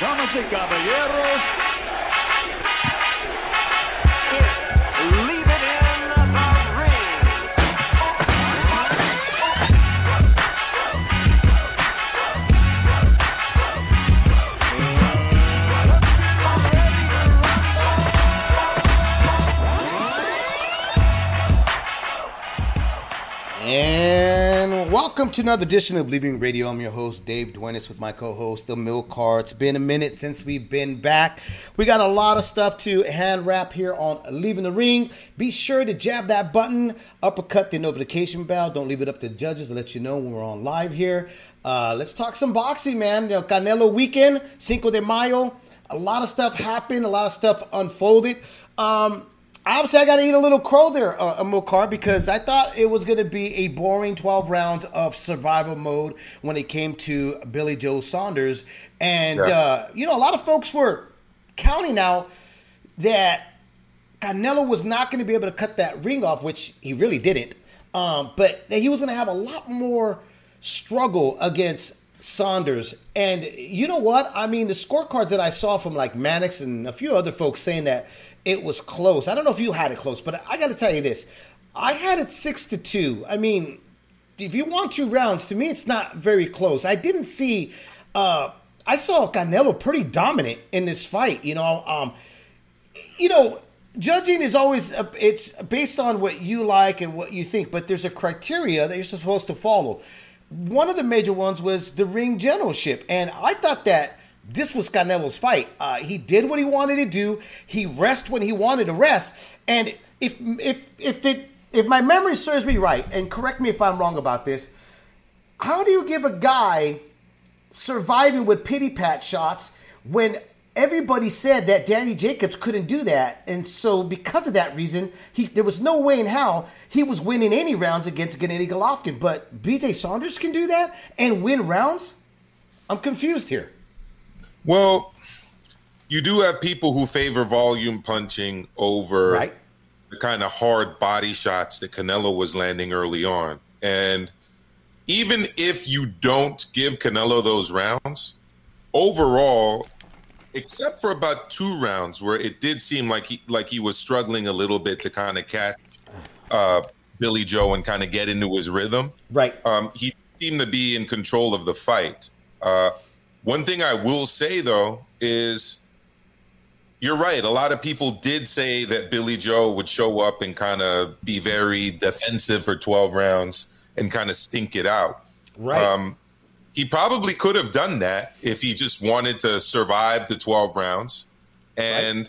Damas caballeros, welcome to another edition of Leaving Radio. I'm your host, Dave Duenas, with my co host, The Milk Car. It's been a minute since we've been back. We got a lot of stuff to hand wrap here on Leaving the Ring. Be sure to jab that button, uppercut the notification bell. Don't leave it up to the judges to let you know when we're on live here. Uh, let's talk some boxing, man. You know, Canelo weekend, Cinco de Mayo. A lot of stuff happened, a lot of stuff unfolded. Um, Obviously, I got to eat a little crow there, uh, Mokar, because I thought it was going to be a boring 12 rounds of survival mode when it came to Billy Joe Saunders. And, Yeah. uh, you know, a lot of folks were counting out that Canelo was not going to be able to cut that ring off, which he really didn't. Um, but that he was going to have a lot more struggle against Saunders. And you know what? I mean, the scorecards that I saw from like Mannix and a few other folks saying that it was close. I don't know if you had it close, but I got to tell you this: I had it six to two. I mean, if you want two rounds, to me, it's not very close. I didn't see. Uh, I saw Canelo pretty dominant in this fight. You know, um, you know, judging is always uh, it's based on what you like and what you think, but there's a criteria that you're supposed to follow. One of the major ones was the ring generalship, and I thought that this was Canelo's fight. Uh, he did what he wanted to do. He rest when he wanted to rest, and if if if it if my memory serves me right, and correct me if I'm wrong about this, how do you give a guy surviving with pity pat shots when everybody said that Danny Jacobs couldn't do that. And so because of that reason, he there was no way in how he was winning any rounds against Gennady Golovkin. But BJ Saunders can do that and win rounds? I'm confused here. Well, you do have people who favor volume punching over Right. the kind of hard body shots that Canelo was landing early on. And even if you don't give Canelo those rounds, overall, except for about two rounds where it did seem like he like he was struggling a little bit to kind of catch uh, Billy Joe and kind of get into his rhythm. Right. Um, he seemed to be in control of the fight. Uh, one thing I will say though is you're right. A lot of people did say that Billy Joe would show up and kind of be very defensive for 12 rounds and kind of stink it out. Right. Um, he probably could have done that if he just wanted to survive the 12 rounds and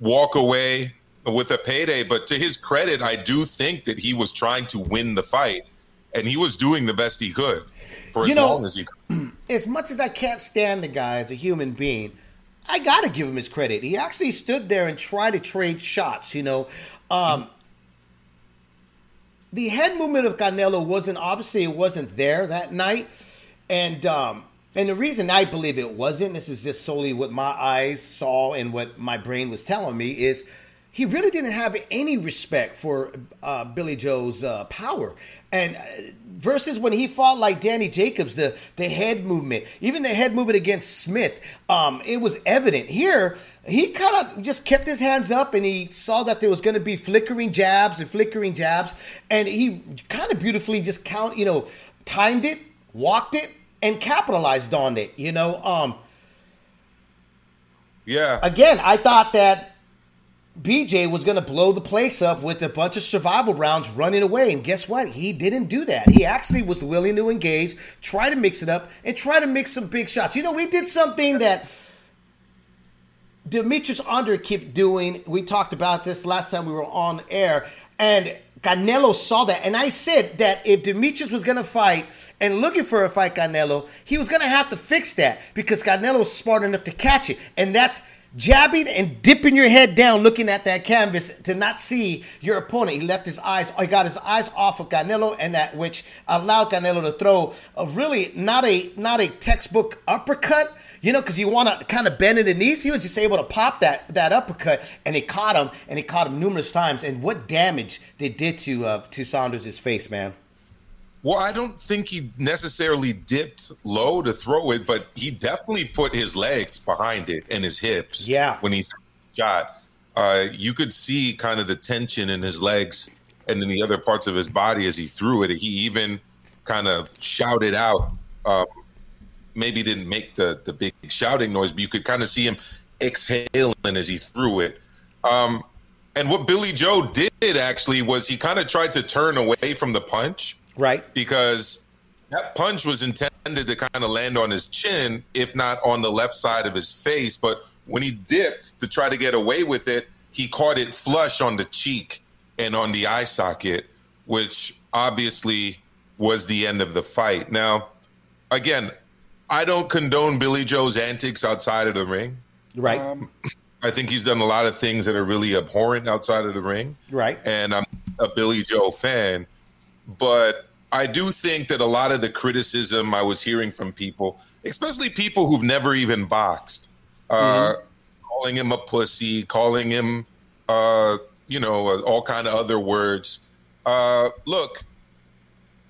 walk away with a payday. But to his credit, I do think that he was trying to win the fight and he was doing the best he could for as You know- long as he could. as much as I can't stand the guy as a human being, I gotta give him his credit. He actually stood there and tried to trade shots. You know, um, the head movement of Canelo wasn't obviously it wasn't there that night, and um, and the reason I believe it wasn't. This is just solely what my eyes saw and what my brain was telling me is. He really didn't have any respect for uh, Billy Joe's uh, power, and uh, versus when he fought like Danny Jacobs, the the head movement, even the head movement against Smith, um, it was evident. Here, he kind of just kept his hands up, and he saw that there was going to be flickering jabs and flickering jabs, and he kind of beautifully just count, you know, timed it, walked it, and capitalized on it. You know, um, Yeah. again, I thought that BJ was going to blow the place up with a bunch of survival rounds running away. And guess what? He didn't do that. He actually was willing to engage, try to mix it up, and try to mix some big shots. You know, we did something that Demetrius Andrade kept doing. We talked about this last time we were on air, and Canelo saw that. And I said that if Demetrius was going to fight and looking for a fight, Canelo, he was going to have to fix that because Canelo's smart enough to catch it, and that's jabbing and dipping your head down, looking at that canvas to not see your opponent. He left his eyes, he got his eyes off of Canelo, and that which allowed Canelo to throw a really not a not a textbook uppercut. You know, because you want to kind of bend in the knees. He was just able to pop that that uppercut, and he caught him, and he caught him numerous times. And what damage they did to uh, to Saunders' face, man. Well, I don't think he necessarily dipped low to throw it, but he definitely put his legs behind it and his hips. Yeah. When he shot, uh, you could see kind of the tension in his legs and in the other parts of his body as he threw it. He even kind of shouted out. Um, maybe didn't make the the big shouting noise, but you could kind of see him exhaling as he threw it. Um, and what Billy Joe did actually was he kind of tried to turn away from the punch Right. because that punch was intended to kind of land on his chin, if not on the left side of his face. But when he dipped to try to get away with it, he caught it flush on the cheek and on the eye socket, which obviously was the end of the fight. Now, again, I don't condone Billy Joe's antics outside of the ring. Right. Um, I think he's done a lot of things that are really abhorrent outside of the ring right. and I'm a Billy Joe fan. But I do think that a lot of the criticism I was hearing from people, especially people who've never even boxed, uh, calling him a pussy, calling him, uh, you know, uh, all kind of other words. Uh, look,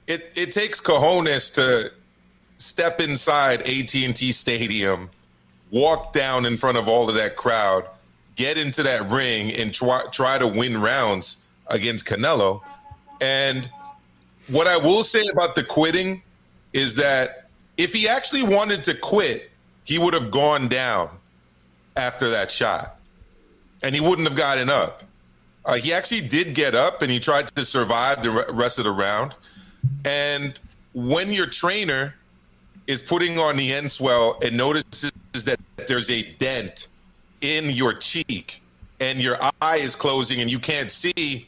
it it takes cojones to step inside AT&T Stadium, walk down in front of all of that crowd, get into that ring and try try to win rounds against Canelo. And what I will say about the quitting is that if he actually wanted to quit, he would have gone down after that shot. And he wouldn't have gotten up. Uh, he actually did get up and he tried to survive the re- rest of the round. And when your trainer is putting on the enswell and notices that there's a dent in your cheek and your eye is closing and you can't see,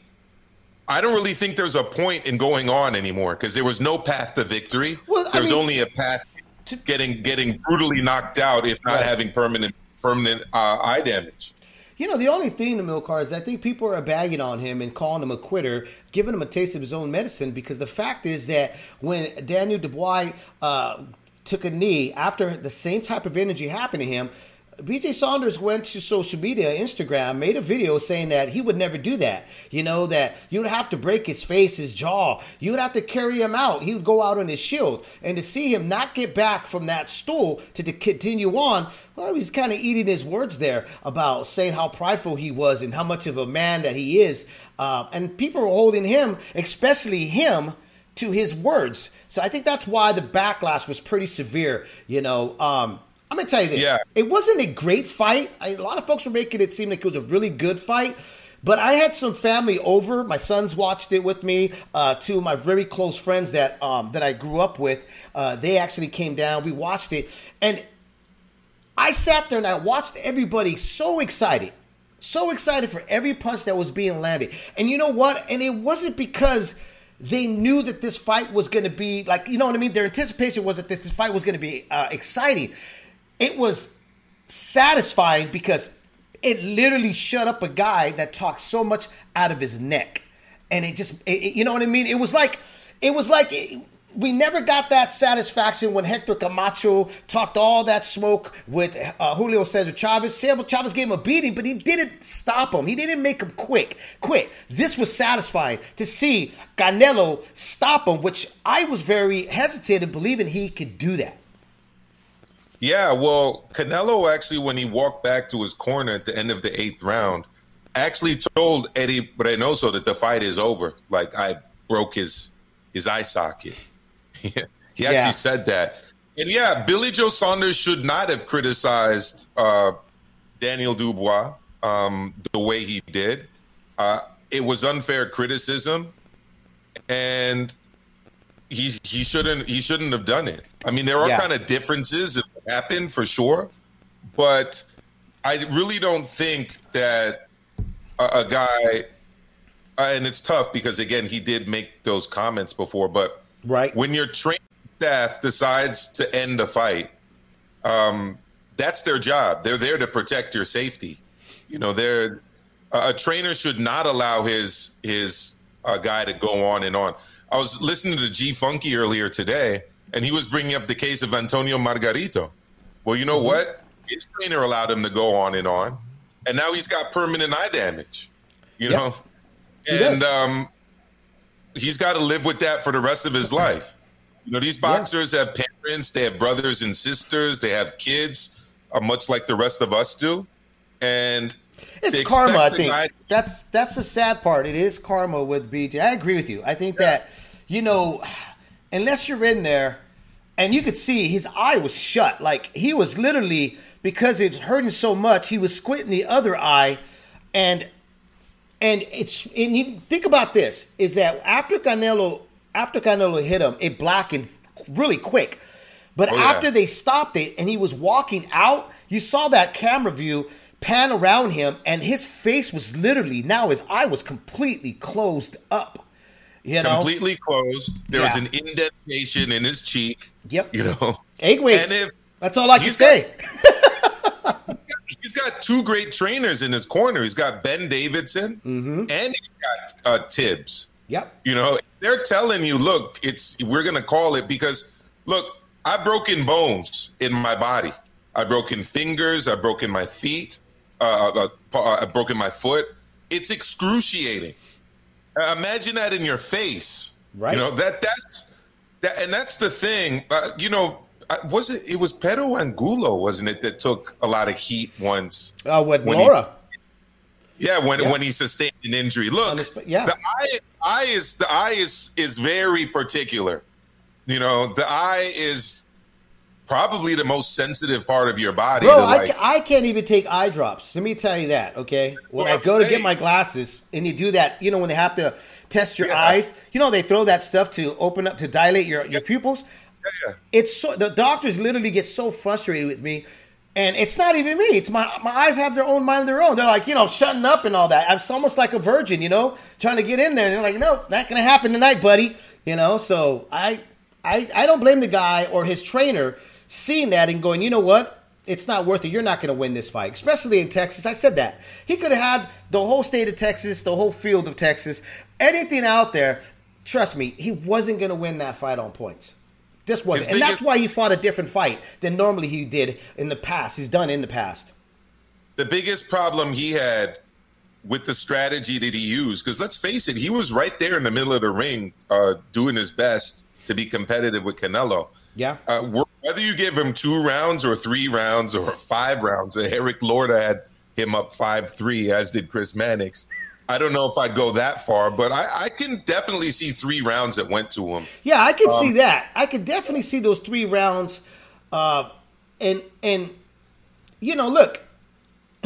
I don't really think there's a point in going on anymore because there was no path to victory. Well, mean- only a path To- to getting getting brutally knocked out, if not Right. having permanent permanent uh, eye damage. You know, the only thing to Milcar is I think people are bagging on him and calling him a quitter, giving him a taste of his own medicine because the fact is that when Daniel Dubois uh, took a knee after the same type of energy happened to him, BJ Saunders went to social media, Instagram, made a video saying that he would never do that. You know, that you would have to break his face, his jaw. You would have to carry him out. He would go out on his shield. And to see him not get back from that stool to, to continue on, well, he's kind of eating his words there about saying how prideful he was and how much of a man that he is. Uh, and people were holding him, especially him, to his words. So I think that's why the backlash was pretty severe. You know, um, I'm gonna tell you this. Yeah. It wasn't a great fight. I, a lot of folks were making it seem like it was a really good fight. But I had some family over. My sons watched it with me. Uh, two of my very close friends that um, that I grew up with, uh, they actually came down. We watched it, and I sat there and I watched everybody so excited, so excited for every punch that was being landed. And you know what? And it wasn't because they knew that this fight was going to be like, you know what I mean? Their anticipation was that this, this fight was going to be uh, exciting. It was satisfying because it literally shut up a guy that talked so much out of his neck, and it just, it, it- you know what I mean? It was like, it was like. It, we never got that satisfaction when Hector Camacho talked all that smoke with uh, Julio Cesar Chavez. Cesar Chavez gave him a beating, but he didn't stop him. He didn't make him quick, quit. This was satisfying to see Canelo stop him, which I was very hesitant in believing he could do that. Yeah, well, Canelo actually, when he walked back to his corner at the end of the eighth round, actually told Eddie Reynoso that the fight is over. Like I broke his his eye socket. he actually Yeah. said that. And yeah, Billy Joe Saunders should not have criticized uh, Daniel Dubois um, the way he did. Uh, it was unfair criticism, and he he shouldn't he shouldn't have done it. I mean, there are Yeah. kind of differences that happen for sure, but I really don't think that a, a guy. Uh, and it's tough because again, he did make those comments before, but Right. when your training staff decides to end the fight, um, that's their job. They're there to protect your safety. You know, they're a a trainer should not allow his his uh, guy to go on and on. I was listening to G Funky earlier today, and he was bringing up the case of Antonio Margarito. Well, you know Mm-hmm. what? His trainer allowed him to go on and on, and now he's got permanent eye damage. You Yep. know, He and um, he's got to live with that for the rest of his life. You know, these boxers have parents, they have brothers and sisters, they have kids, uh, much like the rest of us do. And It's karma, I think. guy- That's that's the sad part. It is karma with BJ. I agree with you. I think that you know, unless you're in there, and you could see his eye was shut, like he was literally because it hurt him so much, he was squinting the other eye, and and it's and you think about this is that after Canelo after Canelo hit him, it blackened really quick. But Oh, yeah. after they stopped it and he was walking out, you saw that camera view pan around him and his face was literally now his eye was completely closed up. You know? completely closed. There Yeah. was an indentation in his cheek. Yep. You know, Egg. And if- That's all I can say. he's got two great trainers in his corner. He's got Ben Davison Mm-hmm. and he's got uh, Tibbs. yep. You know, they're telling you, look, it's we're gonna call it because look, I've broken bones in my body. I've broken fingers. I've broken my feet. Uh, uh, uh, I've broken my foot. It's excruciating. Imagine that in your face. Right. You know that that's that, and that's the thing. Uh, you know, uh, was it? It was Alfredo Angulo, wasn't it, that took a lot of heat once? Uh, with When he- Yeah, when Yeah. when he sustained an injury. Look, Unespe- yeah. the eye, eye is the eye is is very particular. You know, the eye is probably the most sensitive part of your body. Bro, to, I, I can't even take eye drops. Let me tell you that, okay? When I go to hey. get my glasses and you do that, you know, when they have to test your Yeah. eyes, you know, they throw that stuff to open up, to dilate your, your pupils. Yeah. It's so, the doctors literally get so frustrated with me. And it's not even me. It's my my eyes have their own mind of their own. They're like, you know, shutting up and all that. I'm almost like a virgin, you know, trying to get in there. And they're like, no, not gonna happen tonight, buddy. You know, so I I I don't blame the guy or his trainer seeing that and going, you know what? It's not worth it. You're not going to win this fight, especially in Texas. I said that. He could have had the whole state of Texas, the whole field of Texas, anything out there. Trust me, he wasn't going to win that fight on points. Just wasn't. His And that's why he fought a different fight than normally he did in the past. He's done in the past. the biggest problem he had with the strategy that he used, because let's face it, he was right there in the middle of the ring, uh, doing his best to be competitive with Canelo. Yeah. Uh, whether you give him two rounds or three rounds or five rounds, Eric Lorda had him up five three, as did Chris Mannix. I don't know if I'd go that far, but I, I can definitely see three rounds that went to him. Yeah, I could Um, see that. I could definitely see those three rounds. Uh, and and you know, look,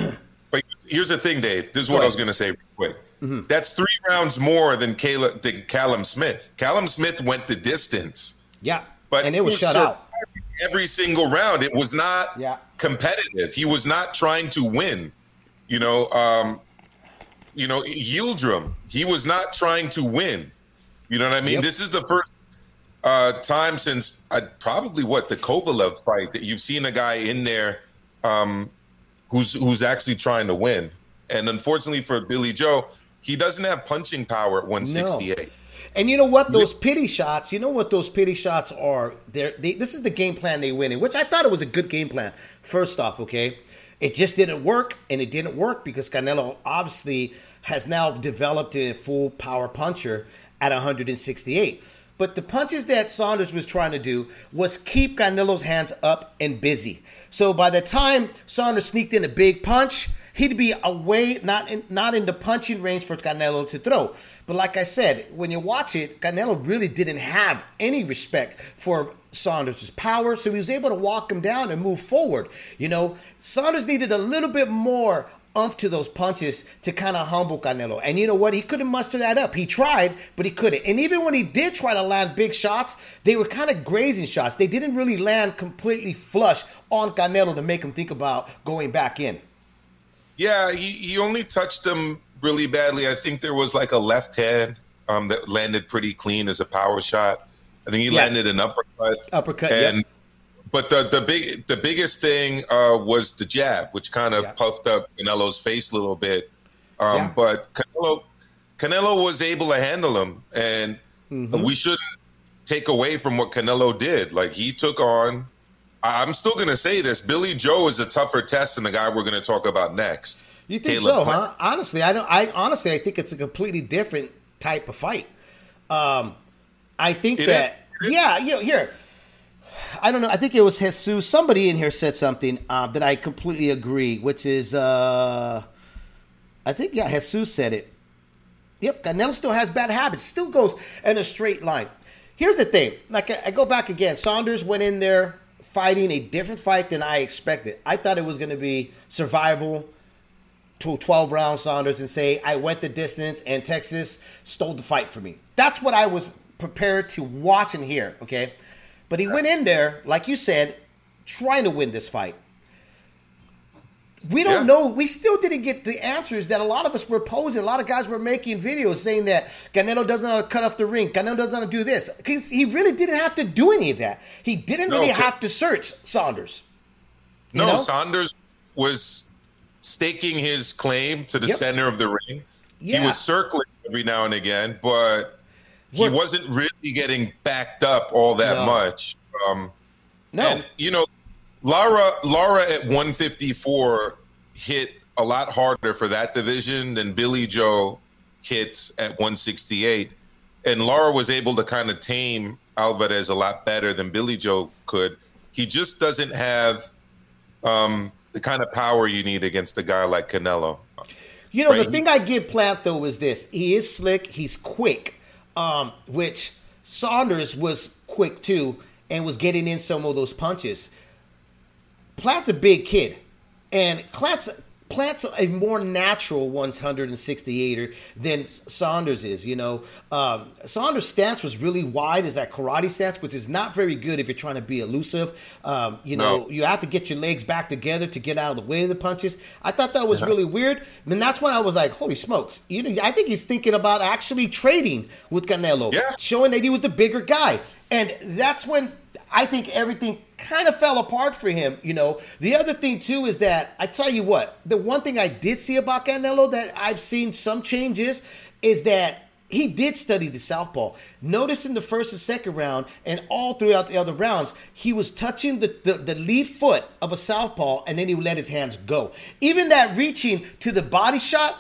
But here's the thing, Dave. This is what I was going to say real quick. Mm-hmm. That's three rounds more than, Caleb, than Callum Smith. Callum Smith went the distance. yeah, but and it was shut out. every single round. It was not Yeah. competitive. He was not trying to win. You know, um, you know, Yildirim, he was not trying to win. You know what I mean? Yep. This is the first uh, time since uh, probably what the Kovalev fight that you've seen a guy in there um, who's who's actually trying to win. And unfortunately for Billy Joe, he doesn't have punching power at 168. And you know what? Those pity shots. You know what those pity shots are? They're, they, this is the game plan they win in, which I thought it was a good game plan. First off, okay, it just didn't work, and it didn't work because Canelo obviously has now developed a full power puncher at 168. But the punches that Saunders was trying to do was keep Canelo's hands up and busy. So by the time Saunders sneaked in a big punch, he'd be away, not in, not in the punching range for Canelo to throw. But like I said, when you watch it, Canelo really didn't have any respect for Saunders' power, so he was able to walk him down and move forward. You know, Saunders needed a little bit more umph to those punches to kind of humble Canelo. And you know what? He couldn't muster that up. He tried, but he couldn't. And even when he did try to land big shots, they were kind of grazing shots. They didn't really land completely flush on Canelo to make him think about going back in. Yeah, he, he only touched him really badly. I think there was like a left hand um, that landed pretty clean as a power shot. I think he Yes. landed an uppercut. Uppercut, And yep. but the the big the biggest thing uh, was the jab, which kind of puffed up Canelo's face a little bit. Um, Yeah. But Canelo Canelo was able to handle him, and Mm-hmm. we shouldn't take away from what Canelo did. Like he took on. I'm still going to say this: Billy Joe is a tougher test than the guy we're going to talk about next. You think Caleb so, huh? Honestly, I don't. I honestly, I think it's a completely different type of fight. Um, I think It that is. yeah, you know, here. I don't know. I think it was Jesus. Somebody in here said something uh, that I completely agree, which is uh, I think yeah, Jesus said it. Yep, Canelo still has bad habits. Still goes in a straight line. Here's the thing. Like I go back again. Saunders went in there fighting a different fight than I expected. I thought it was going to be survival to 12 round Saunders and say I went the distance and Texas stole the fight for me. That's what I was prepared to watch and hear. Okay, but he went in there like you said, trying to win this fight. We don't Yeah. know. We still didn't get the answers that a lot of us were posing. A lot of guys were making videos saying that Canelo doesn't know how to cut off the ring. Canelo doesn't know how to do this because he really didn't have to do any of that. He didn't No, really have to search Saunders. You No, know? Saunders was staking his claim to the Yep. center of the ring. He was circling every now and again, but he wasn't really getting backed up all that No. much. Um, No, And you know, Lara Lara at 154 hit a lot harder for that division than Billy Joe hits at 168. And Lara was able to kind of tame Alvarez a lot better than Billy Joe could. He just doesn't have um, the kind of power you need against a guy like Canelo. You know, the thing I give Plant though is this: he is slick, he's quick, um, which Saunders was quick too, and was getting in some of those punches. Plant's a big kid, and Plant's Plant's a more natural 168er than Saunders is. You know, um, Saunders' stance was really wide, is that karate stance, which is not very good if you're trying to be elusive. Um, you know, No. you have to get your legs back together to get out of the way of the punches. I thought that was really weird. And that's when I was like, holy smokes. You know, I think he's thinking about actually trading with Canelo, Yeah. showing that he was the bigger guy. And that's when I think everything kind of fell apart for him, you know. The other thing too is that I tell you what, the one thing I did see about Canelo that I've seen some changes is that he did study the southpaw. Notice in the first and second round, and all throughout the other rounds, he was touching the, the, the lead foot of a southpaw, and then he would let his hands go. Even that reaching to the body shot,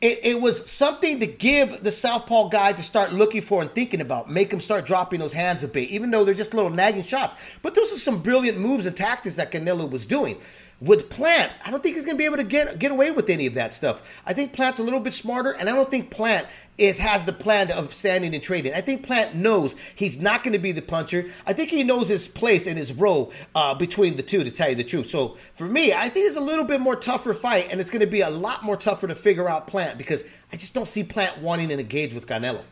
it, it was something to give the southpaw guy to start looking for and thinking about, make him start dropping those hands a bit, even though they're just little nagging shots. But those are some brilliant moves and tactics that Canelo was doing. With Plant, I don't think he's going to be able to get get away with any of that stuff. I think Plant's a little bit smarter, and I don't think Plant is has the plan of standing and trading. I think Plant knows he's not going to be the puncher. I think he knows his place and his role uh, between the two, to tell you the truth. So for me, I think it's a little bit more tougher fight, and it's going to be a lot more tougher to figure out Plant because I just don't see Plant wanting to engage with Canelo.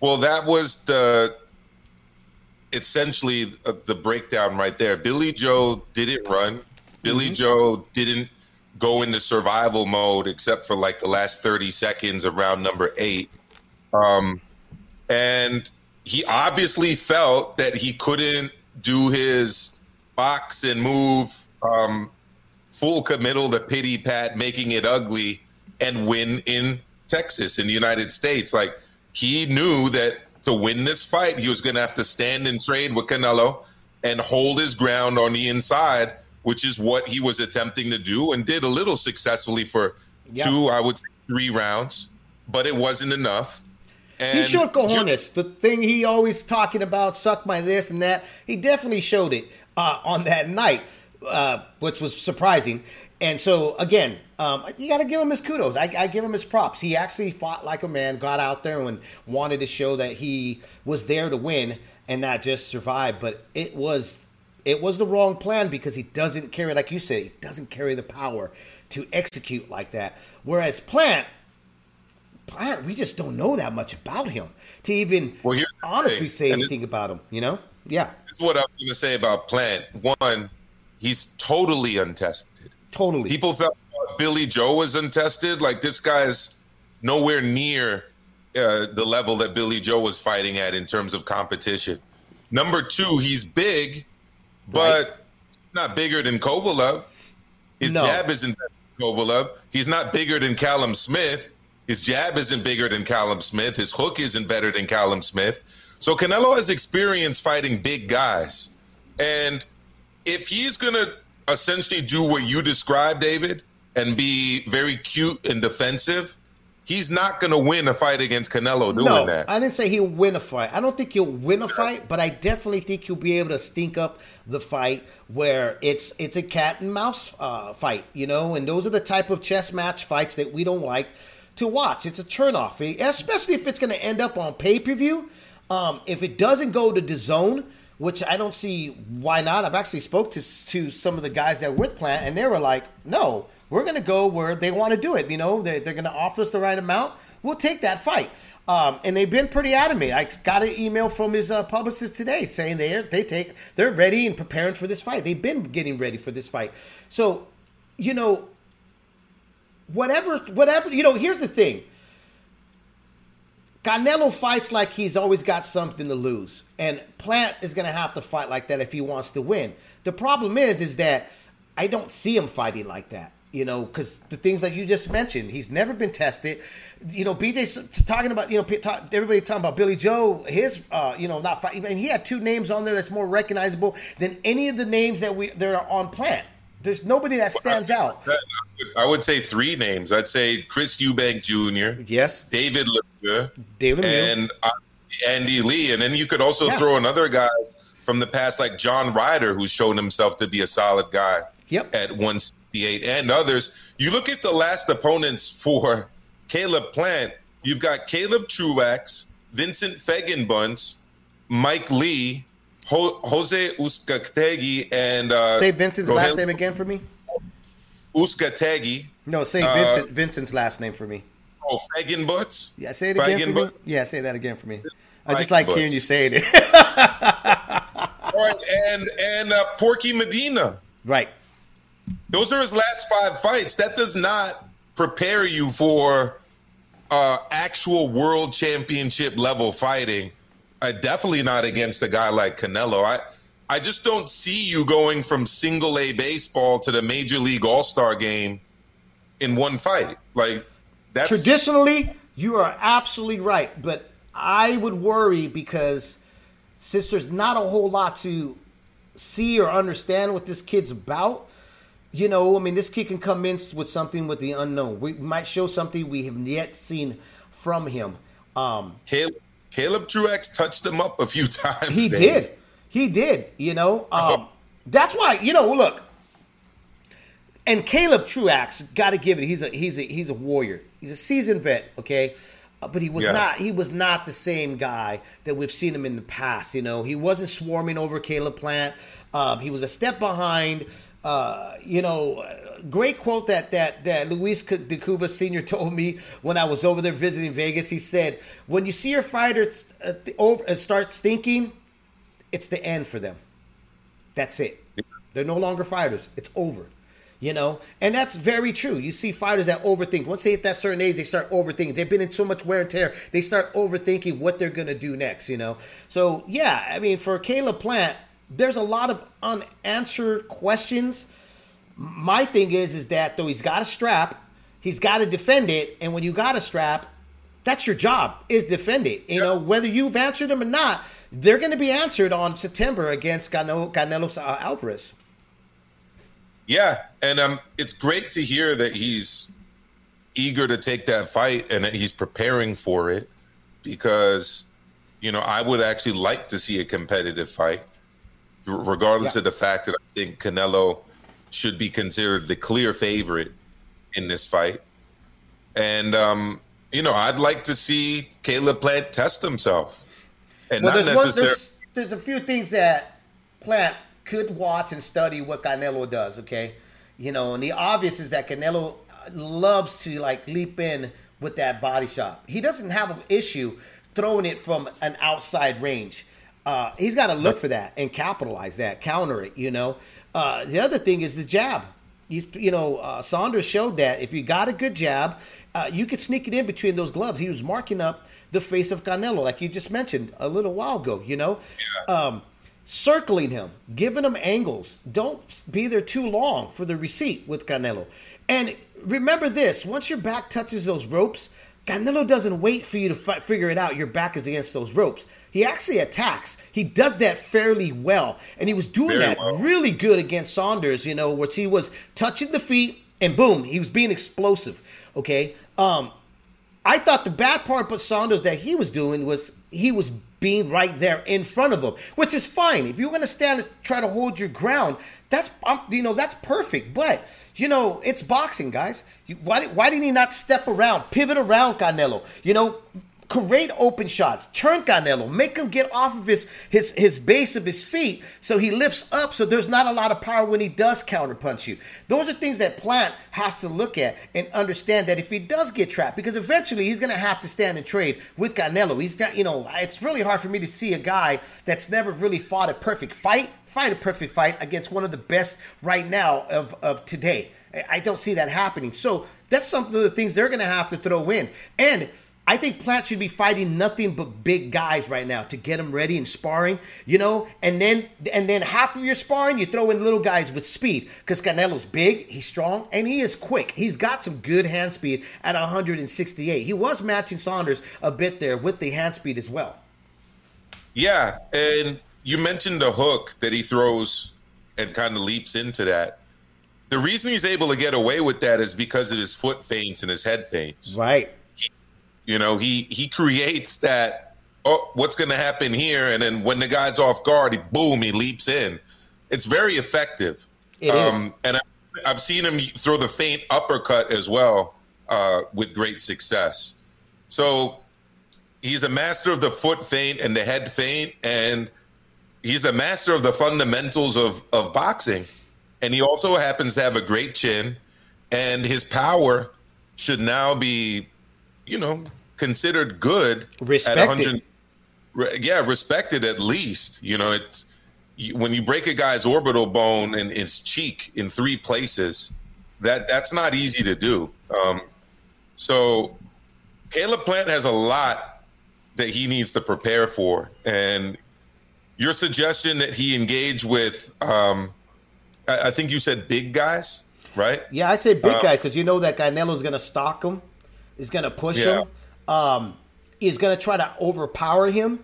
Well, that was the essentially uh, the breakdown right there. Billy Joe didn't run. Billy Joe didn't go into survival mode except for like the last 30 seconds of round number eight. Um, and he obviously felt that he couldn't do his box and move um, full committal to pity pat, making it ugly, and win in Texas, in the United States. Like he knew that to win this fight, he was going to have to stand and trade with Canelo and hold his ground on the inside, which is what he was attempting to do and did a little successfully for Yeah. two, I would say, three rounds, but it wasn't enough. And He showed cojones. The thing he always talking about, suck my this and that. He definitely showed it uh, on that night, uh, which was surprising. And so again, um, you got to give him his kudos. I, I give him his props. He actually fought like a man, got out there and wanted to show that he was there to win and not just survive. But it was it was the wrong plan because he doesn't carry, like you said, he doesn't carry the power to execute like that. Whereas Plant, Plant, we just don't know that much about him to even Well, honestly say and anything about him. You know? Yeah, That's what I'm going to say about Plant. One, he's totally untested. totally. People felt Billy Joe was untested. Like this guy's nowhere near uh, the level that Billy Joe was fighting at in terms of competition. Number two, he's big, but Right. not bigger than Kovalev. His No. jab isn't better than Kovalev. He's not bigger than Callum Smith. His jab isn't bigger than Callum Smith. His hook isn't better than Callum Smith. So Canelo has experience fighting big guys. And if he's going to essentially do what you described, David, and be very cute and defensive, he's not going to win a fight against Canelo doing no, that. I didn't say he'll win a fight. I don't think he'll win a fight, but I definitely think he'll be able to stink up the fight where it's it's a cat and mouse uh, fight, you know. And those are the type of chess match fights that we don't like to watch. It's a turnoff, especially if it's going to end up on pay per view. Um, if it doesn't go to the zone, which I don't see why not. I've actually spoke to to some of the guys that were with Plant, and they were like, "No, we're going to go where they want to do it. You know, they, they're going to offer us the right amount. We'll take that fight." Um, and they've been pretty adamant. I got an email from his uh, publicist today saying they they take they're ready and preparing for this fight. They've been getting ready for this fight. So, you know, whatever whatever you know. Here's the thing. Canelo fights like he's always got something to lose, and Plant is going to have to fight like that if he wants to win. The problem is, is that I don't see him fighting like that. You know, because the things that you just mentioned, he's never been tested. You know, BJ's talking about, you know, talk, everybody talking about Billy Joe, his, uh, you know, not and he had two names on there that's more recognizable than any of the names that we that are on Plant. There's nobody that stands out. I would say three names. I'd say Chris Eubank Jr., Yes, David Lemieux, David Lemieux. and uh, Andy Lee. And then you could also Yeah. throw another guy from the past, like John Ryder, who's shown himself to be a solid guy Yep. at 168, and others. You look at the last opponents for Caleb Plant, you've got Caleb Truax, Vincent Fagenbuns, Mike Lee, Ho- Jose Uzcategui, and uh, Say Vincent's last name again for me. Uzcategui. No, say Uh, Vincent Vincent's last name for me. Oh, Feigenbutz. Yeah, say it again for me. Yeah, say that again for me. I just like hearing you saying it. All right, and and uh, Porky Medina. right. Those are his last five fights. That does not prepare you for uh, actual world championship level fighting. Uh, definitely not against a guy like Canelo. I I just don't see you going from single A baseball to the major league All Star game in one fight. Like that's Traditionally, you are absolutely right, but I would worry because since there's not a whole lot to see or understand what this kid's about, you know, I mean, this kid can come in with something with the unknown. We might show something we have yet seen from him. Um, Caleb, Caleb Truax touched him up a few times. He did. He did. You know, um, that's why. You know, look. And Caleb Truax, got to give it. He's a he's a he's a warrior. He's a seasoned vet. Okay, Uh, but he was Yeah. not. He was not the same guy that we've seen him in the past. You know, he wasn't swarming over Caleb Plant. Um, he was a step behind. Uh, you know, great quote that that that Luis de Cuba Senior told me when I was over there visiting Vegas. He said, "When you see your fighters uh, over uh, start stinking, it's the end for them. That's it. They're no longer fighters. It's over. You know, and that's very true. You see fighters that overthink. Once they hit that certain age, they start overthinking. They've been in so much wear and tear, they start overthinking what they're gonna do next. You know, so yeah, I mean, for Caleb Plant, there's a lot of unanswered questions. My thing is, is that though he's got a strap, he's got to defend it, and when you got a strap, that's your job is defend it. You know, whether you've answered them or not, they're going to be answered on September against Canelo, Canelo uh, Alvarez. Yeah, and um, it's great to hear that he's eager to take that fight and that he's preparing for it because, you know, I would actually like to see a competitive fight, regardless Yeah. of the fact that I think Canelo should be considered the clear favorite in this fight. And, um, you know, I'd like to see Caleb Plant test himself. And Well, not there's, one, necessarily. there's there's a few things that Plant could watch and study what Canelo does. Okay, you know, and the obvious is that Canelo loves to like leap in with that body shot. He doesn't have an issue throwing it from an outside range. Uh, he's got to look for that and capitalize that, counter it. You know, uh, the other thing is the jab. You, you know, uh, Saunders showed that if you got a good jab, uh, you could sneak it in between those gloves. He was marking up the face of Canelo, like you just mentioned a little while ago. You know, um, circling him, giving him angles. Don't be there too long for the receipt with Canelo. And remember this: once your back touches those ropes, Canelo doesn't wait for you to fi- figure it out. Your back is against those ropes. He actually attacks. He does that fairly well, and he was doing Very that well. really good against Saunders. You know, which he was touching the feet, and boom, he was being explosive. Okay, um, I thought the bad part but Saunders that he was doing was he was being right there in front of him, which is fine. If you're going to stand and try to hold your ground, that's um, you know that's perfect. But you know it's boxing, guys. You, why why didn't he not step around, pivot around Canelo? You know, create open shots, turn Canelo, make him get off of his his his base of his feet so he lifts up so there's not a lot of power when he does counterpunch you. Those are things that Plant has to look at and understand that if he does get trapped, because eventually he's gonna have to stand and trade with Canelo. He's got you know, it's really hard for me to see a guy that's never really fought a perfect fight, fight a perfect fight against one of the best right now of, of today. I- don't see that happening. So that's some of the things they're gonna have to throw in. And I think Plant should be fighting nothing but big guys right now to get him ready and sparring, you know, and then and then half of your sparring you throw in little guys with speed because Canelo's big, he's strong, and he is quick. He's got some good hand speed at 168. He was matching Saunders a bit there with the hand speed as well. Yeah, and you mentioned the hook that he throws and kind of leaps into that. The reason he's able to get away with that is because of his foot feints and his head feints. Right. You know, he he creates that. Oh, what's going to happen here? And then when the guy's off guard, he boom, he leaps in. It's very effective. It is. and I, I've seen him throw the feint uppercut as well uh, with great success. So he's a master of the foot feint and the head feint, and he's a master of the fundamentals of of boxing. And he also happens to have a great chin, and his power should now be, you know, considered good. at Respected. 100 re- yeah, respected at least. You know, it's when you break a guy's orbital bone and his cheek in three places, that that's not easy to do. Um, so Caleb Plant has a lot that he needs to prepare for, and your suggestion that he engage with, um, I, I think you said big guys, right? Yeah, I say big Uh, guy because you know that Canelo's going to stalk him. He's going to push Yeah. him. Um, he's going to try to overpower him.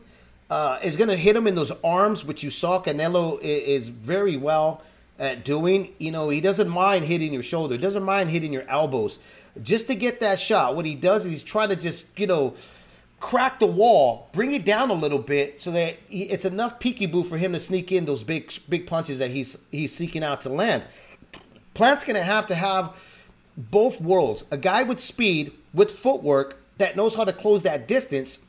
Uh, is going to hit him in those arms, which you saw Canelo i- is very well at doing. You know, he doesn't mind hitting your shoulder, doesn't mind hitting your elbows, just to get that shot. What he does is he's trying to just, you know, crack the wall, bring it down a little bit, so that he, it's enough peekaboo for him to sneak in those big, big punches that he's he's seeking out to land. Plant's going to have to have both worlds a guy with speed, with footwork that knows how to close that distance.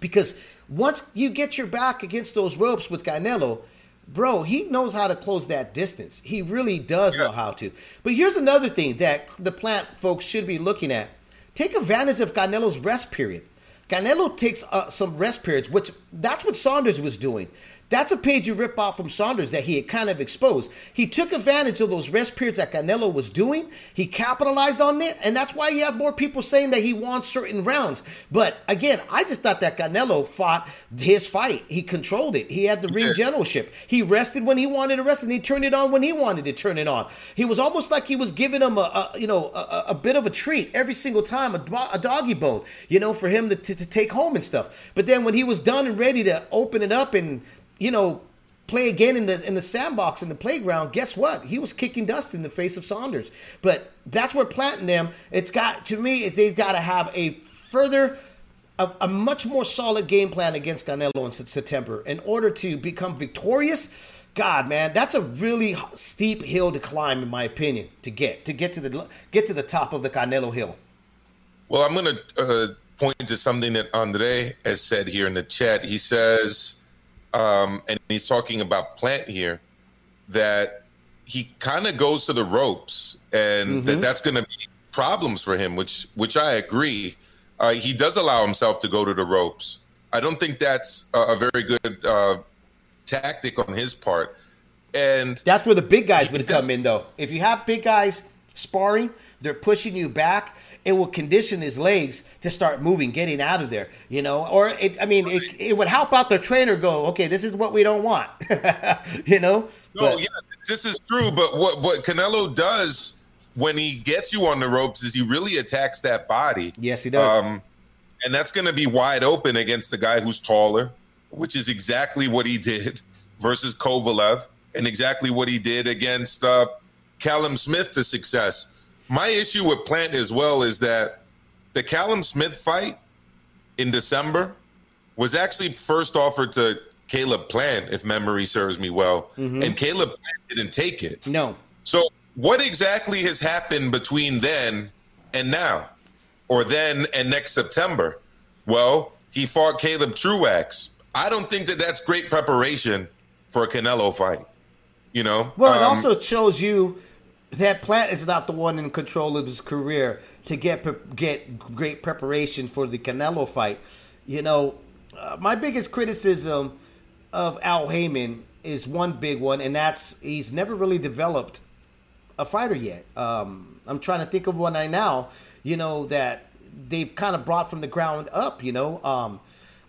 Because once you get your back against those ropes with Canelo, bro, he knows how to close that distance. He really does know how to. But here's another thing that the Plant folks should be looking at take advantage of Canelo's rest period. Canelo takes uh, some rest periods, which that's what Saunders was doing. That's a page you rip off from Saunders that he had kind of exposed. He took advantage of those rest periods that Canelo was doing. He capitalized on it, and that's why you have more people saying that he won certain rounds. But again, I just thought that Canelo fought his fight. He controlled it. He had the ring generalship. He rested when he wanted to rest, and he turned it on when he wanted to turn it on. He was almost like he was giving him a, a you know a, a bit of a treat every single time, a, a doggy bone, you know, for him to, to, to take home and stuff. But then when he was done and ready to open it up and you know play again in the in the sandbox in the playground, guess what? He was kicking dust in the face of Saunders. But that's where planting them. It's got to me. They've got to have a further. A, a much more solid game plan against Canelo in September in order to become victorious. God, man, that's a really steep hill to climb, in my opinion, to get to get to the get to the top of the Canelo hill. Well, I'm going to uh, point to something that Andre has said here in the chat. He says, um, and he's talking about Plant here, that he kind of goes to the ropes, and that that's going to be problems for him. Which, which I agree. Uh, he does allow himself to go to the ropes. I don't think that's a, a very good uh, tactic on his part. And That's where the big guys would come in, though. If you have big guys sparring, they're pushing you back. It will condition his legs to start moving, getting out of there. You know, or it, I mean, it, it would help out the trainer. Go, okay, this is what we don't want. you know. No, But- yeah, this is true. But what what Canelo does when he gets you on the ropes is he really attacks that body. Yes, he does. Um, and that's going to be wide open against the guy who's taller, which is exactly what he did versus Kovalev, and exactly what he did against uh, Callum Smith to success. My issue with Plant as well is that the Callum Smith fight in December was actually first offered to Caleb Plant, if memory serves me well, and Caleb Plant didn't take it. No. So, what exactly has happened between then and now, or then and next September? Well, he fought Caleb Truax. I don't think that that's great preparation for a Canelo fight. You know, Well, it Um, also shows you that Plant is not the one in control of his career to get get great preparation for the Canelo fight. You know, uh, my biggest criticism of Al Haymon is one big one, and that's he's never really developed a fighter yet. Um, I'm trying to think of one right now. You know that they've kind of brought from the ground up. You know, um,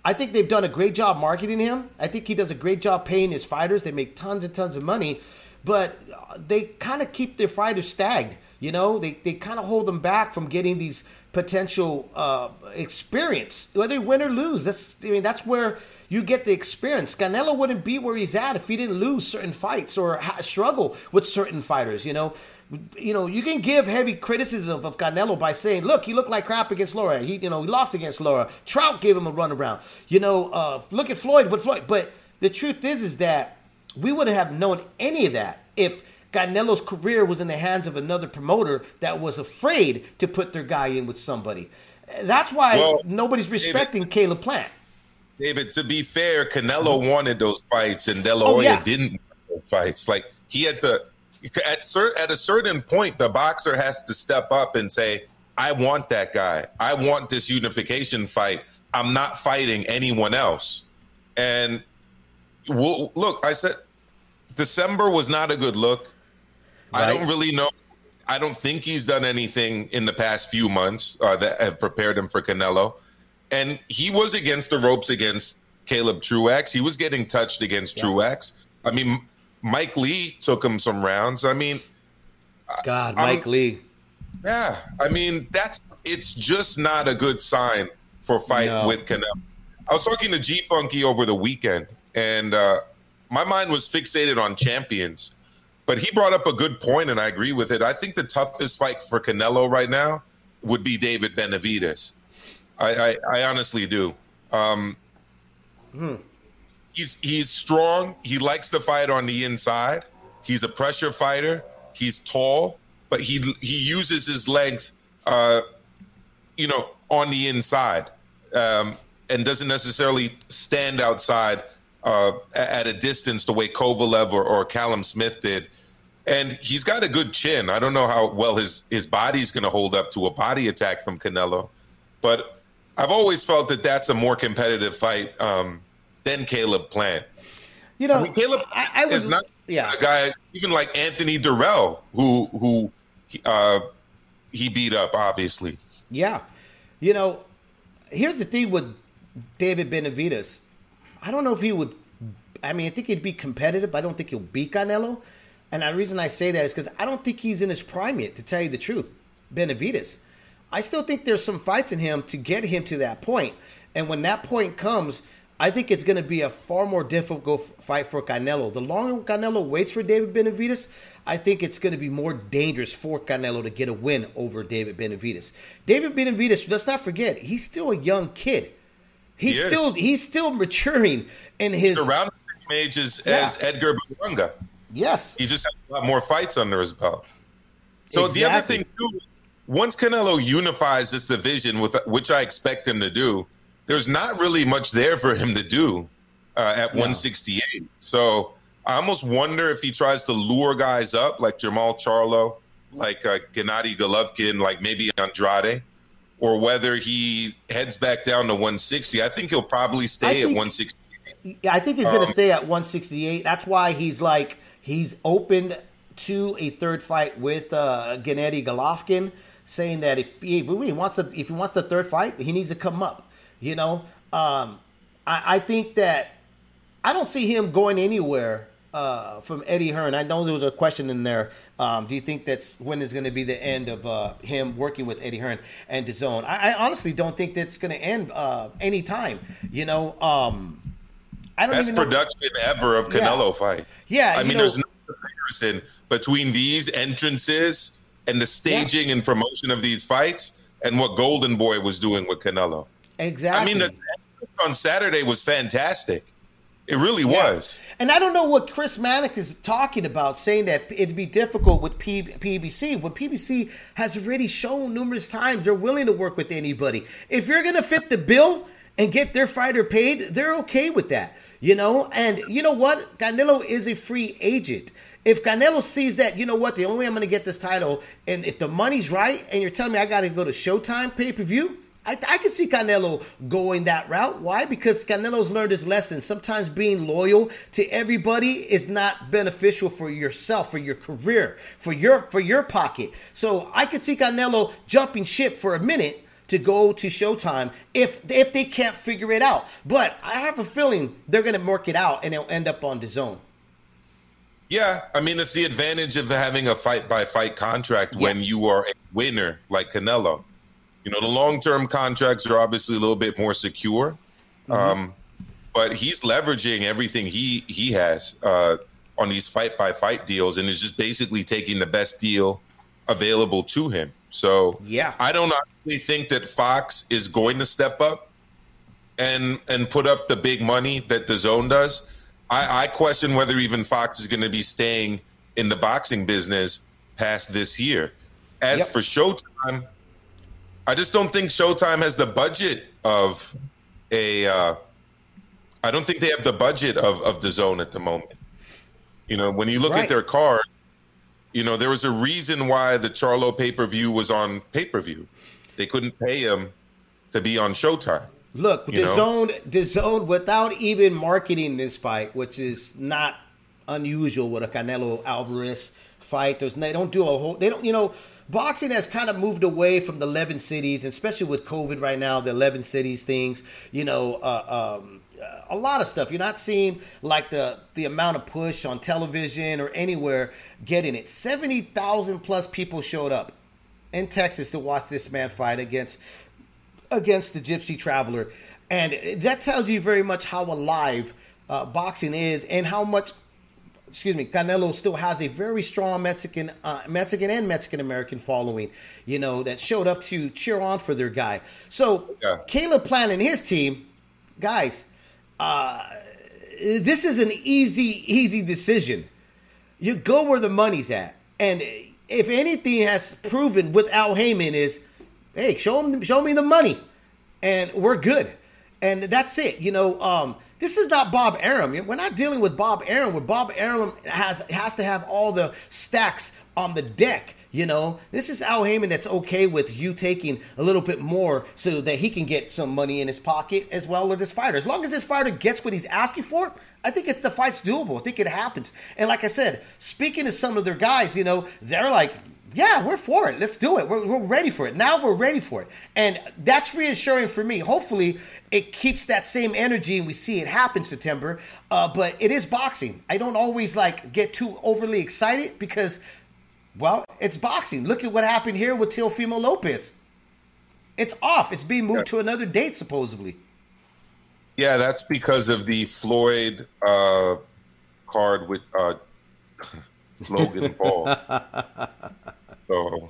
I think they've done a great job marketing him. I think he does a great job paying his fighters. They make tons and tons of money, but uh, they kind of keep their fighters stagnant. You know, they they kind of hold them back from getting these potential uh, experience, whether you win or lose. That's I mean that's where you get the experience. Canelo wouldn't be where he's at if he didn't lose certain fights or ha- struggle with certain fighters. You know, you know you can give heavy criticism of Canelo by saying, "Look, he looked like crap against Lara. He, you know, he lost against Lara. Trout gave him a run around. You know, uh, look at Floyd with Floyd." But the truth is, is that we wouldn't have known any of that if Canelo's career was in the hands of another promoter that was afraid to put their guy in with somebody. That's why Well, nobody's respecting Caleb Plant. David, to be fair, Canelo mm-hmm. wanted those fights, and De La Oh, Hoya yeah. didn't want those fights. Like he had to at cer- at a certain point, the boxer has to step up and say, "I want that guy. I want this unification fight. I'm not fighting anyone else." And well, look, I said December was not a good look. I don't really know. I don't think he's done anything in the past few months uh, that have prepared him for Canelo. And he was against the ropes against Caleb Truax. He was getting touched against Truax. I mean, Mike Lee took him some rounds. I mean, God, I'm- Mike Lee. yeah, I mean that's it's just not a good sign for fight No. with Canelo. I was talking to G Funky over the weekend, and uh, my mind was fixated on champions. But he brought up a good point, and I agree with it. I think the toughest fight for Canelo right now would be David Benavidez. I, I, I honestly do. Um, He's he's strong. He likes to fight on the inside. He's a pressure fighter. He's tall, but he he uses his length, uh, you know, on the inside, um, and doesn't necessarily stand outside uh, at a distance the way Kovalev or, or Callum Smith did. And he's got a good chin. I don't know how well his his body's going to hold up to a body attack from Canelo, but I've always felt that that's a more competitive fight um, than Caleb Plant. You know, I mean, Caleb I, I was is not yeah. a guy even like Anthony Dirrell, who who uh, he beat up, obviously. Yeah. You know, here's the thing with David Benavidez. I don't know if he would. I mean, I think he'd be competitive. I don't think he'll beat Canelo. And the reason I say that is because I don't think he's in his prime yet, to tell you the truth. Benavidez. I still think there's some fights in him to get him to that point. And when that point comes, I think it's going to be a far more difficult fight for Canelo. The longer Canelo waits for David Benavidez, I think it's going to be more dangerous for Canelo to get a win over David Benavidez. David Benavidez, let's not forget, he's still a young kid. He's He still he's still maturing in his Around the same age as, Yeah. as Edgar Berlanga. yes. He just has a lot more fights under his belt. So the other thing too, once Canelo unifies this division, with which I expect him to do, there's not really much there for him to do uh, at 168. So I almost wonder if he tries to lure guys up like Jermall Charlo, like uh, Gennady Golovkin, like maybe Andrade, or whether he heads back down to 160. I think he'll probably stay at think- 160. Yeah, I think he's going Um, to stay at 168. That's why he's like he's opened to a third fight with uh, Gennady Golovkin, saying that if he, if he wants the if he wants the third fight, he needs to come up. You know, um, I, I think that I don't see him going anywhere uh, from Eddie Hearn. I know there was a question in there. Um, do you think that's when is going to be the end of uh, him working with Eddie Hearn and his own? I, I honestly don't think that's going to end uh, anytime. You know, um, I don't Best even know. production ever of Canelo fight. Yeah, I mean, know- there's no comparison between these entrances and the staging and promotion of these fights. and what Golden Boy was doing with Canelo. Exactly. I mean, the on Saturday was fantastic. It really Yeah. was. And I don't know what Chris Mannix is talking about, saying that it'd be difficult with P- PBC. When PBC has already shown numerous times they're willing to work with anybody. If you're going to fit the bill and get their fighter paid, they're okay with that. You know, and you know what? Canelo is a free agent. If Canelo sees that, you know what, the only way I'm going to get this title, and if the money's right, and you're telling me I got to go to Showtime pay per view, I, I can see Canelo going that route. Why? Because Canelo's learned his lesson. Sometimes being loyal to everybody is not beneficial for yourself, for your career, for your for your pocket. So I could see Canelo jumping ship for a minute to go to Showtime if if they can't figure it out. But I have a feeling they're going to work it out and it'll end up on DAZN. Yeah, I mean, it's the advantage of having a fight by fight contract Yeah. when you are a winner like Canelo. You know, the long term contracts are obviously a little bit more secure, um, but he's leveraging everything he he has uh, on these fight by fight deals, and is just basically taking the best deal available to him. So, Yeah. I don't honestly think that Fox is going to step up and and put up the big money that DAZN does. I, I question whether even Fox is going to be staying in the boxing business past this year. As Yep. for Showtime, I just don't think Showtime has the budget of a. Uh, I don't think they have the budget of of DAZN at the moment. You know, when you look Right. at their card, you know there was a reason why the Charlo pay per view was on pay per view. They couldn't pay him to be on Showtime. Look, DAZN, the zone, without even marketing this fight, which is not unusual with a Canelo Alvarez fight. There's they don't do a whole. They don't. You know, boxing has kind of moved away from the 11 cities, especially with COVID right now, the 11 cities things. You know, uh, um, a lot of stuff. You're not seeing like the the amount of push on television or anywhere getting it. Seventy thousand plus people showed up in Texas to watch this man fight against against the Gypsy Traveler, and that tells you very much how alive uh, boxing is and how much. Excuse me, Canelo still has a very strong Mexican, uh, Mexican and Mexican American following, you know, that showed up to cheer on for their guy. So, Yeah. Caleb Plant and his team, guys, uh, this is an easy, easy decision. You go where the money's at, and if anything has proven with Al Haymon is, hey, show him, show me the money, and we're good, and that's it. You know, um, this is not Bob Arum. We're not dealing with Bob Arum. Where Bob Arum has has to have all the stacks on the deck. You know, this is Al Haymon that's okay with you taking a little bit more so that he can get some money in his pocket as well as this fighter. As long as this fighter gets what he's asking for, I think it's, the fight's doable. I think it happens. And like I said, speaking to some of their guys, you know, they're like, yeah, we're for it. Let's do it. We're, we're ready for it. Now we're ready for it. And that's reassuring for me. Hopefully, it keeps that same energy and we see it happen September. Uh, but it is boxing. I don't always like get too overly excited because, well, it's boxing. Look at what happened here with Teofimo Lopez. It's off. It's being moved to another date, supposedly. Yeah, that's because of the Floyd uh, card with uh, Logan Paul. so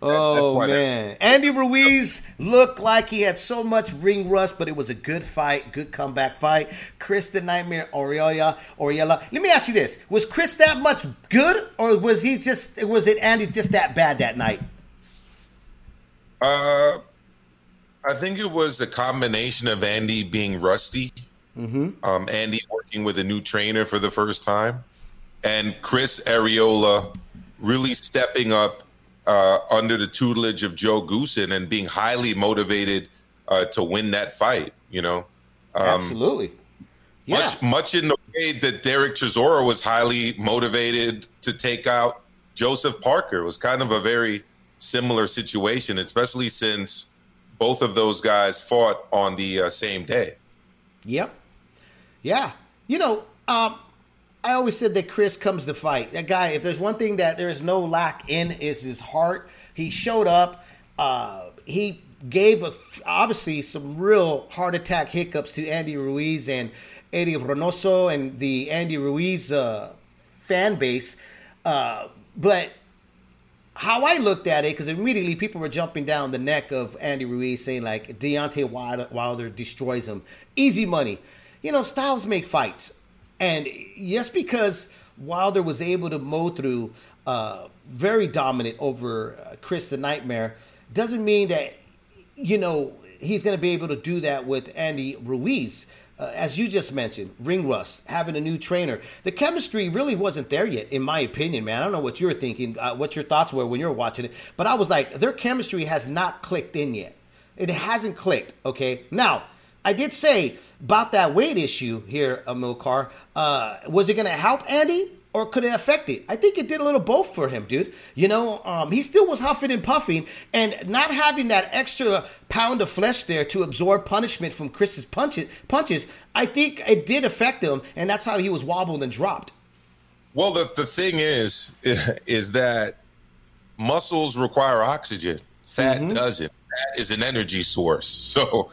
Oh man, Andy Ruiz looked like he had so much ring rust, but it was a good fight, good comeback fight. Chris the Nightmare Arreola, Arreola. Let me ask you this: Was Chris that much good, or was he just was it Andy just that bad that night? uh, I think it was a combination of Andy being rusty, um, Andy working with a new trainer for the first time, and Chris Arreola really stepping up uh, under the tutelage of Joe Goossen and being highly motivated uh, to win that fight. You know, um, Absolutely. Yeah. much much in the way that Derek Chisora was highly motivated to take out Joseph Parker. It was kind of a very similar situation, especially since both of those guys fought on the uh, same day. Yep. Yeah. You know, um, I always said that Chris comes to fight. That guy, if there's one thing that there is no lack in, is his heart. He showed up. Uh, he gave a, obviously some real heart attack hiccups to Andy Ruiz and Eddie Reynoso and the Andy Ruiz uh, fan base. Uh, but how I looked at it, because immediately people were jumping down the neck of Andy Ruiz saying like Deontay Wilder, Wilder destroys him. Easy money. You know, styles make fights. And just because Wilder was able to mow through uh, very dominant over uh, Chris the Nightmare doesn't mean that, you know, he's going to be able to do that with Andy Ruiz. Uh, as you just mentioned, ring rust, having a new trainer. The chemistry really wasn't there yet, in my opinion, man. I don't know what you're thinking, uh, what your thoughts were when you were watching it, but I was like, their chemistry has not clicked in yet. It hasn't clicked, okay? Now, I did say about that weight issue here, Amilcar. Uh, was it going to help Andy? or could it affect it? I think it did a little both for him, dude. You know, um, he still was huffing and puffing, and not having that extra pound of flesh there to absorb punishment from Chris's punches. Punches, I think it did affect him, and that's how he was wobbled and dropped. Well, the the thing is, is that muscles require oxygen. Fat Mm-hmm. doesn't. Fat is an energy source. So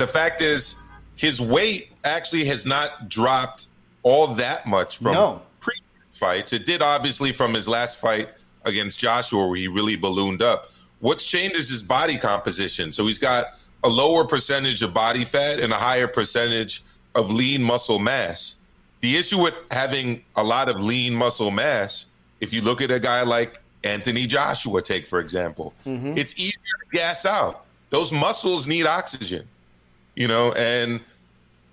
the fact is, his weight actually has not dropped all that much from No. previous fights. It did obviously from his last fight against Joshua, where he really ballooned up. What's changed is his body composition. So he's got a lower percentage of body fat and a higher percentage of lean muscle mass. The issue with having a lot of lean muscle mass, if you look at a guy like Anthony Joshua, take for example, mm-hmm. it's easier to gas out. Those muscles need oxygen, you know, and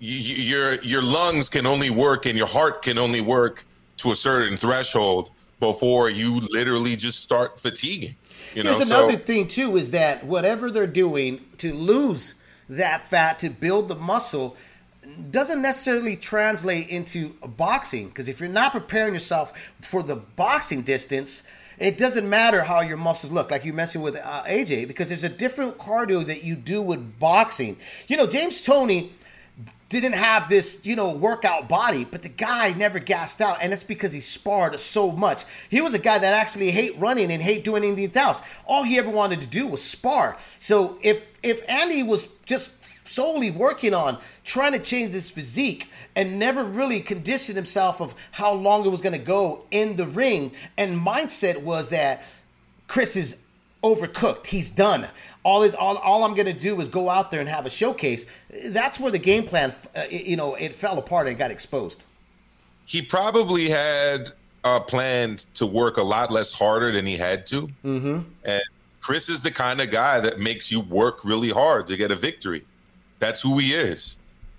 your your lungs can only work and your heart can only work to a certain threshold before you literally just start fatiguing. You know, Here's so another thing too is that whatever they're doing to lose that fat to build the muscle doesn't necessarily translate into boxing because if you're not preparing yourself for the boxing distance it doesn't matter how your muscles look like you mentioned with uh, aj because there's a different cardio that you do with boxing you know james toney didn't have this, you know, workout body, but the guy never gassed out, and it's because he sparred so much. He was a guy that actually hate running and hate doing anything else. All he ever wanted to do was spar. So if if Andy was just solely working on trying to change this physique and never really conditioned himself of how long it was going to go in the ring, and mindset was that Chris is overcooked. He's done. All, it, all, all I'm going to do is go out there and have a showcase. That's where the game plan, uh, you know, it fell apart and got exposed. he probably had uh, planned to work a lot less harder than he had to. Mm-hmm. And Chris is the kind of guy that makes you work really hard to get a victory. That's who he is.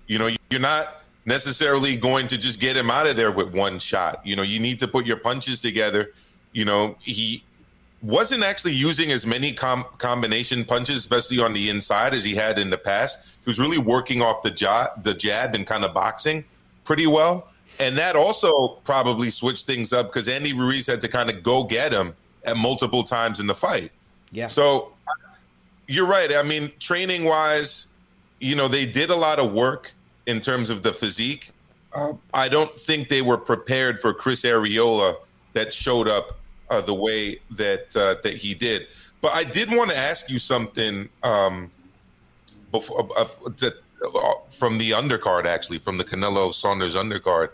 You know, you're not necessarily going to just get him out of there with one shot. You know, you need to put your punches together. You know, he wasn't actually using as many com- combination punches, especially on the inside, as he had in the past. He was really working off the jab, the jab, and kind of boxing pretty well. And that also probably switched things up because Andy Ruiz had to kind of go get him at multiple times in the fight. Yeah. So you're right. I mean, training wise, you know, they did a lot of work in terms of the physique. Uh, I don't think they were prepared for Chris Arreola that showed up uh, the way that uh, that he did. But I did want to ask you something um, before uh, to, uh, from the undercard, actually, from the Canelo Saunders undercard.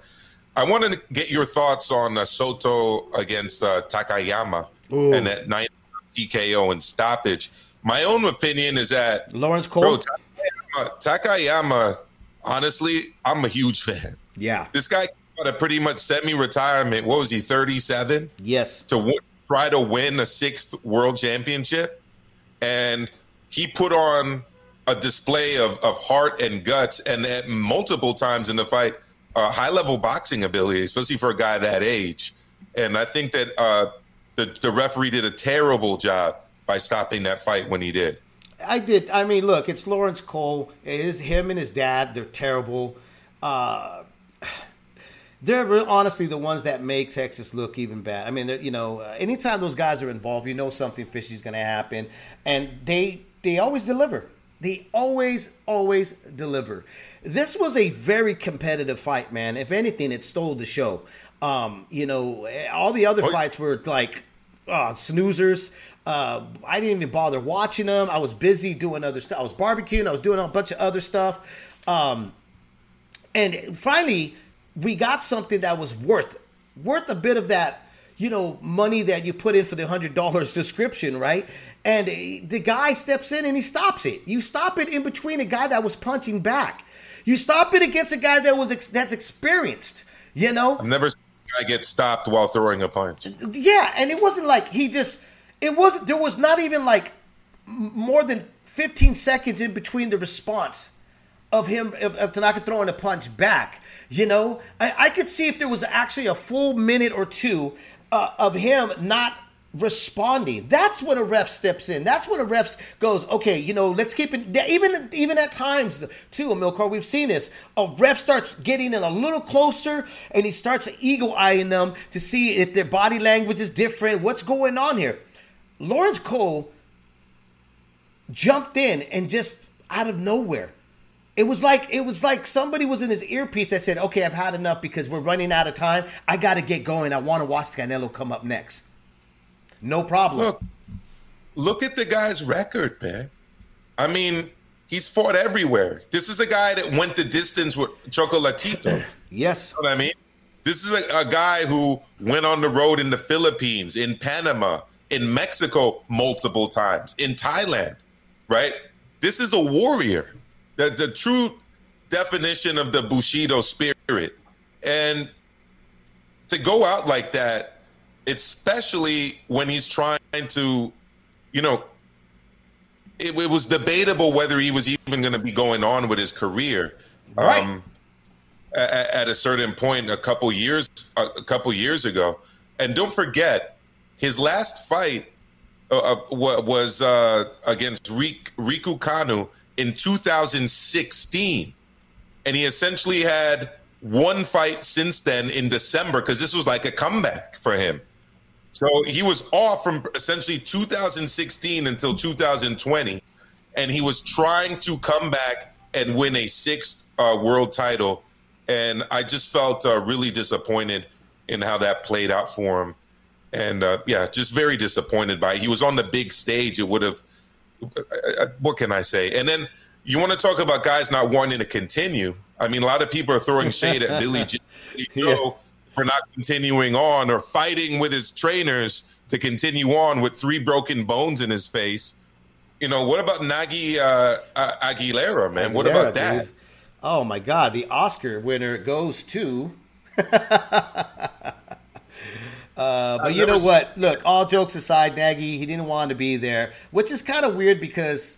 I wanted to get your thoughts on uh, Soto against uh, Takayama and that ninth TKO and stoppage. My own opinion is that Lawrence bro, Takayama, honestly, I'm a huge fan. yeah. This guy got a pretty much semi-retirement. What was he, 37? Yes. to w- try to win a sixth world championship. And he put on a display of, of heart and guts, and at multiple times in the fight, uh, high level boxing ability, especially for a guy that age. And I think that uh, the, the referee did a terrible job by stopping that fight when he did. I did. I mean, look, it's Lawrence Cole. It is him and his dad. They're terrible. Uh, they're re- honestly the ones that make Texas look even bad. I mean, you know, uh, anytime those guys are involved, you know something fishy is going to happen, and they they always deliver. They always always deliver. This was a very competitive fight, man. If anything, it stole the show. Um, you know, all the other Oh, fights were like uh, snoozers. Uh, I didn't even bother watching them. I was busy doing other stuff. I was barbecuing. I was doing a bunch of other stuff. Um, and finally, we got something that was worth worth a bit of that, you know, money that you put in for the hundred dollars subscription, right? And the guy steps in and he stops it. You stop it in between a guy that was punching back. You stop it against a guy that was ex- that's experienced. You know, I've never seen a guy get stopped while throwing a punch. yeah, and it wasn't like he just. It wasn't. There was not even like more than 15 seconds in between the response of him of, of Tanaka throwing a punch back. You know, I, I could see if there was actually a full minute or two uh, of him not responding. That's when a ref steps in. That's when a ref goes, okay, you know, let's keep it. Even even at times too, Milcar, we've seen this. A ref starts getting in a little closer, and he starts eagle eyeing them to see if their body language is different. What's going on here? Lawrence Cole jumped in and just out of nowhere. It was like it was like somebody was in his earpiece that said, "Okay, I've had enough because we're running out of time. I got to get going. I want to watch Canelo come up next." No problem. Look, look at the guy's record, man. I mean, he's fought everywhere. This is a guy that went the distance with Chocolatito. yes. You know what I mean? This is a, a guy who went on the road in the Philippines, in Panama, in Mexico multiple times, in Thailand, right? This is a warrior, the, the true definition of the Bushido spirit. And to go out like that, especially when he's trying to, you know, it, it was debatable whether he was even going to be going on with his career. Right. Um, at, at a certain point a couple years a couple years ago and don't forget his last fight uh, uh, was uh, against Riku Kanu in 2016 and he essentially had one fight since then in December because this was like a comeback for him. So he was off from essentially 2016 until 2020 and he was trying to come back and win a sixth uh, world title. And I just felt uh, really disappointed in how that played out for him. And uh, yeah, just very disappointed by it. He was on the big stage. It would have. uh, What can I say? And then you want to talk about guys not wanting to continue. I mean, a lot of people are throwing shade at Billy Joe for not continuing on or fighting with his trainers to continue on with three broken bones in his face. You know, what about Nagy uh, uh, Aguilera, man? what about that? dude. Oh my God! The Oscar winner goes to. Uh, but I've you know what? Look, all jokes aside, Nagy, he didn't want to be there, which is kind of weird because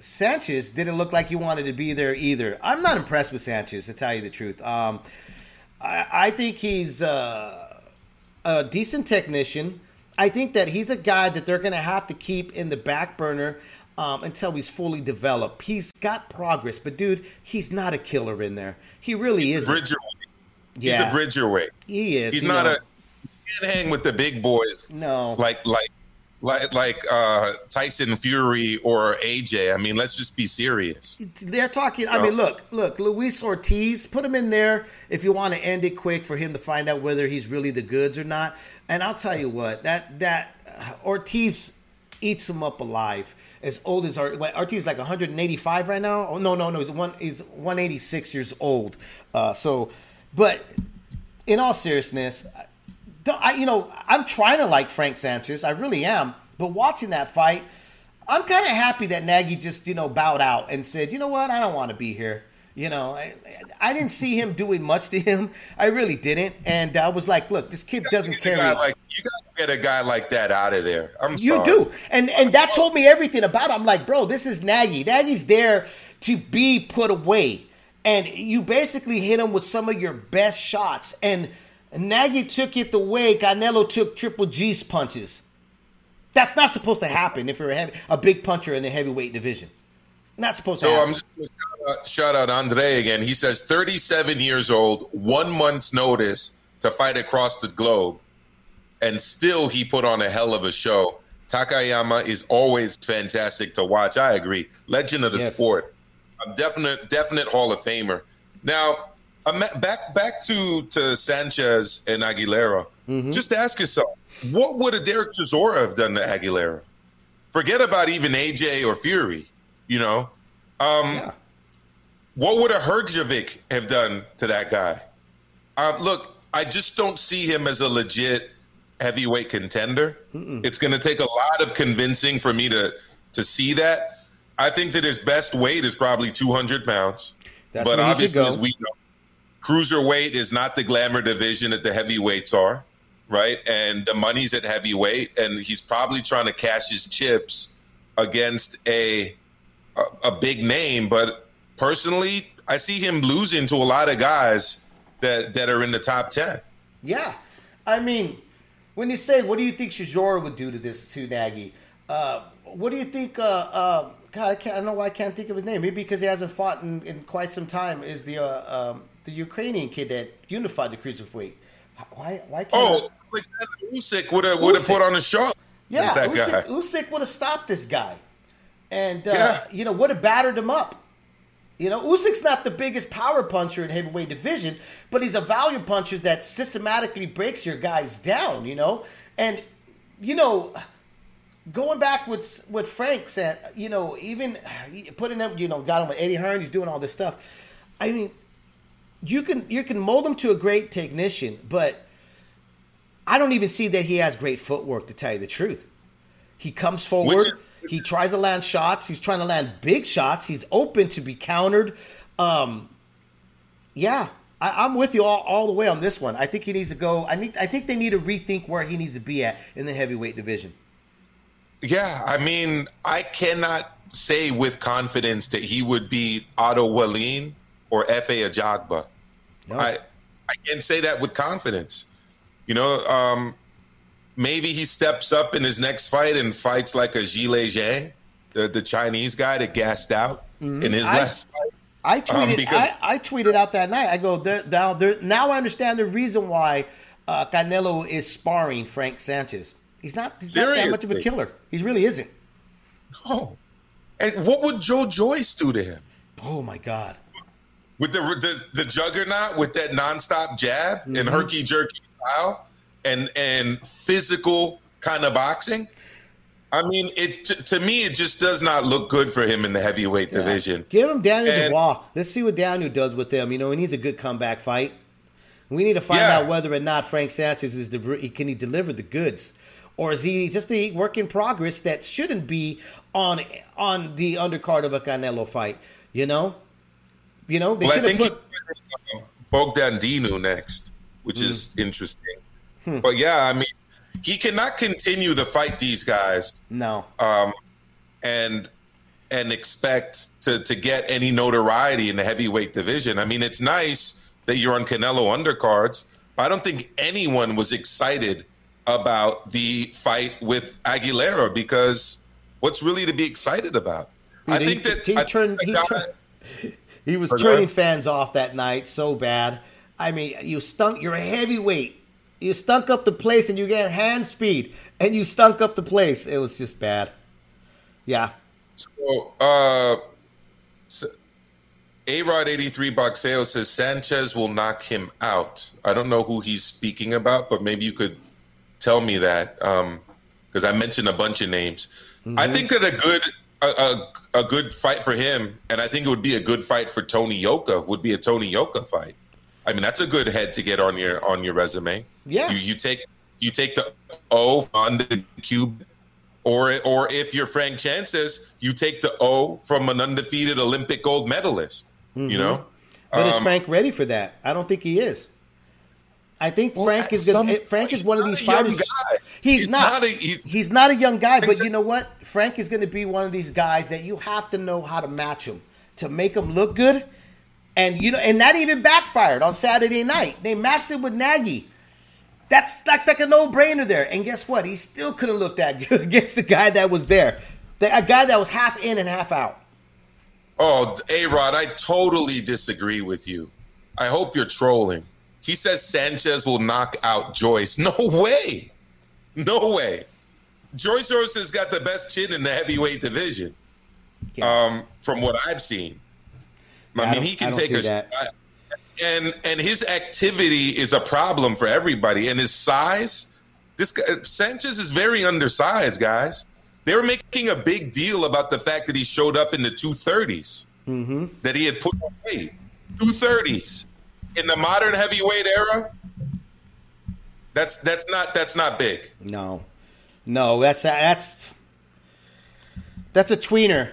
Sanchez didn't look like he wanted to be there either. I'm not impressed with Sanchez, to tell you the truth. Um, I, I think he's uh, a decent technician. I think that he's a guy that they're going to have to keep in the back burner um, until he's fully developed. He's got progress, but dude, he's not a killer in there. He really isn't. Bridger. He's Yeah. a bridger weight. He is. He's not know. a. Can't hang with the big boys no. like like like like uh, Tyson Fury or AJ. I mean, let's just be serious. They're talking. I mean, look, look, Luis Ortiz. Put him in there if you want to end it quick for him to find out whether he's really the goods or not. And I'll tell you what, that that uh, Ortiz eats him up alive. As old as what, Ortiz, is like 185 right now. Oh no, no, no, he's one. He's 186 years old. Uh, so, but in all seriousness, I, you know, I'm trying to like Frank Sanchez. I really am. But watching that fight, I'm kind of happy that Nagy just, you know, bowed out and said, you know what, I don't want to be here. You know, I, I didn't see him doing much to him. I really didn't. And I was like, look, this kid doesn't Get a carry. guy like you got to get a guy like that out of there. I'm You sorry. do, and and that told me everything about. It. I'm like, bro, this is Nagy. Nagy's there to be put away, and you basically hit him with some of your best shots. And Nagy took it the way Canelo took Triple G's punches. That's not supposed to happen if you're a, heavy, a big puncher in the heavyweight division. Not supposed to happen. So. I'm just gonna shout out, shout out Andre again. He says 37 years old, one month's notice to fight across the globe, and still he put on a hell of a show. Takayama is always fantastic to watch. I agree. Legend of the Yes. sport. A definite, definite Hall of Famer. Now, back back to to Sanchez and Aguilera. Mm-hmm. Just ask yourself, what would a Derek Chisora have done to Aguilera? Forget about even AJ or Fury. You know, um, yeah. what would a Hrgovic have done to that guy? Um, look, I just don't see him as a legit heavyweight contender. It's going to take a lot of convincing for me to to see that. I think that his best weight is probably 200 pounds. That's but where he should obviously, as we know, cruiserweight is not the glamour division that the heavyweights are, right? And the money's at heavyweight, and he's probably trying to cash his chips against a a, a big name. But personally, I see him losing to a lot of guys that that are in the top ten. Yeah, I mean, when you say, what do you think Chisora would do to this to Nagy? Uh, what do you think? Uh, uh, God, I can't. I don't know why I can't think of his name. Maybe because he hasn't fought in, in quite some time. Is the uh, um, the Ukrainian kid that unified the cruiserweight? Why? Why can't? Oh, Alexander Usyk would have would have put on a show. yeah, Usyk. Usyk would have stopped this guy, and uh, Yeah. you know would have battered him up. You know, Usyk's not the biggest power puncher in heavyweight division, but he's a value puncher that systematically breaks your guys down. You know, and you know, going back with with Frank said, you know, even putting him, you know, got him with Eddie Hearn, he's doing all this stuff. I mean, you can you can mold him to a great technician, but I don't even see that he has great footwork. To tell you the truth, he comes forward. is- he tries to land shots. He's trying to land big shots. He's open to be countered. Um, yeah, I, I'm with you all, all the way on this one. I think he needs to go. I need. I think they need to rethink where he needs to be at in the heavyweight division. Yeah, I mean, I cannot say with confidence that he would be Otto Wallin or Efe Ajagba. No. I I can't say that with confidence. You know, um, maybe he steps up in his next fight and fights like a Zhilei Zhang, the, the Chinese guy that gassed out in his I- last fight. I tweeted. because- I, I tweeted out that night. I go there, now. There, now I understand the reason why uh, Canelo is sparring Frank Sanchez. He's not. He's not that much of a killer. He really isn't. Oh, and what would Joe Joyce do to him? Oh my god. with the the, the juggernaut with that nonstop jab and mm-hmm. herky jerky style and and physical kind of boxing. I mean, it to, to me it just does not look good for him in the heavyweight division. Give him Daniel And- Dubois. Let's see what Daniel does with them. You know, he needs a good comeback fight. We need to find Yeah. out whether or not Frank Sanchez is the can he deliver the goods, or is he just a work in progress that shouldn't be on on the undercard of a Canelo fight? You know, you know they Well, I should have put. Bogdan Dinu next, which is Hmm. interesting. But yeah, I mean, he cannot continue to fight these guys No, um, and and expect to to get any notoriety in the heavyweight division. I mean, it's nice that you're on Canelo undercards, but I don't think anyone was excited about the fight with Aguilera because what's really to be excited about? I He- think that he I turned- think he turned- He was Okay. turning fans off that night so bad. I mean, you stunk. You're a heavyweight. You stunk up the place, and you get hand speed, and you stunk up the place. It was just bad. Yeah, So, uh, A Rod 83 Boxeo says Sanchez will knock him out. I don't know who he's speaking about, but maybe you could tell me that um, because I mentioned a bunch of names. I mm-hmm. think that a good a, a, a good fight for him, and I think it would be a good fight for Tony Yoka. Would be a Tony Yoka fight. I mean, that's a good head to get on your on your resume. Yeah. you, you take you take the O on the cube or or if you're Frank Sanchez, you take the O from an undefeated Olympic gold medalist. You mm-hmm. know, but is Um, Frank ready for that? I don't think he is. I think Well, Frank is gonna, some- eh, Frank is one of these fighters. guy. He's, He's not. not a- he's- he's not a young guy, but you know what? Frank is going to be one of these guys that you have to know how to match him to make him look good. And you know, and that even backfired on Saturday night. They matched him with Nagy. That's that's like a no brainer there. And guess what? He still couldn't look that good against the guy that was there, the a guy that was half in and half out. oh, A Rod, I totally disagree with you. I hope you're trolling. He says Sanchez will knock out Joyce. No way, no way. Joyce Joyce has got the best chin in the heavyweight division. Yeah. um, from what I've seen. I I mean, he can take a that. shot. and and his activity is a problem for everybody. And his size, this guy Sanchez is very undersized, guys. They were making a big deal about the fact that he showed up in the 230s. Mm-hmm. that he had put on weight. Two thirties in the modern heavyweight era. That's that's not that's not big. No, no, that's that's that's a tweener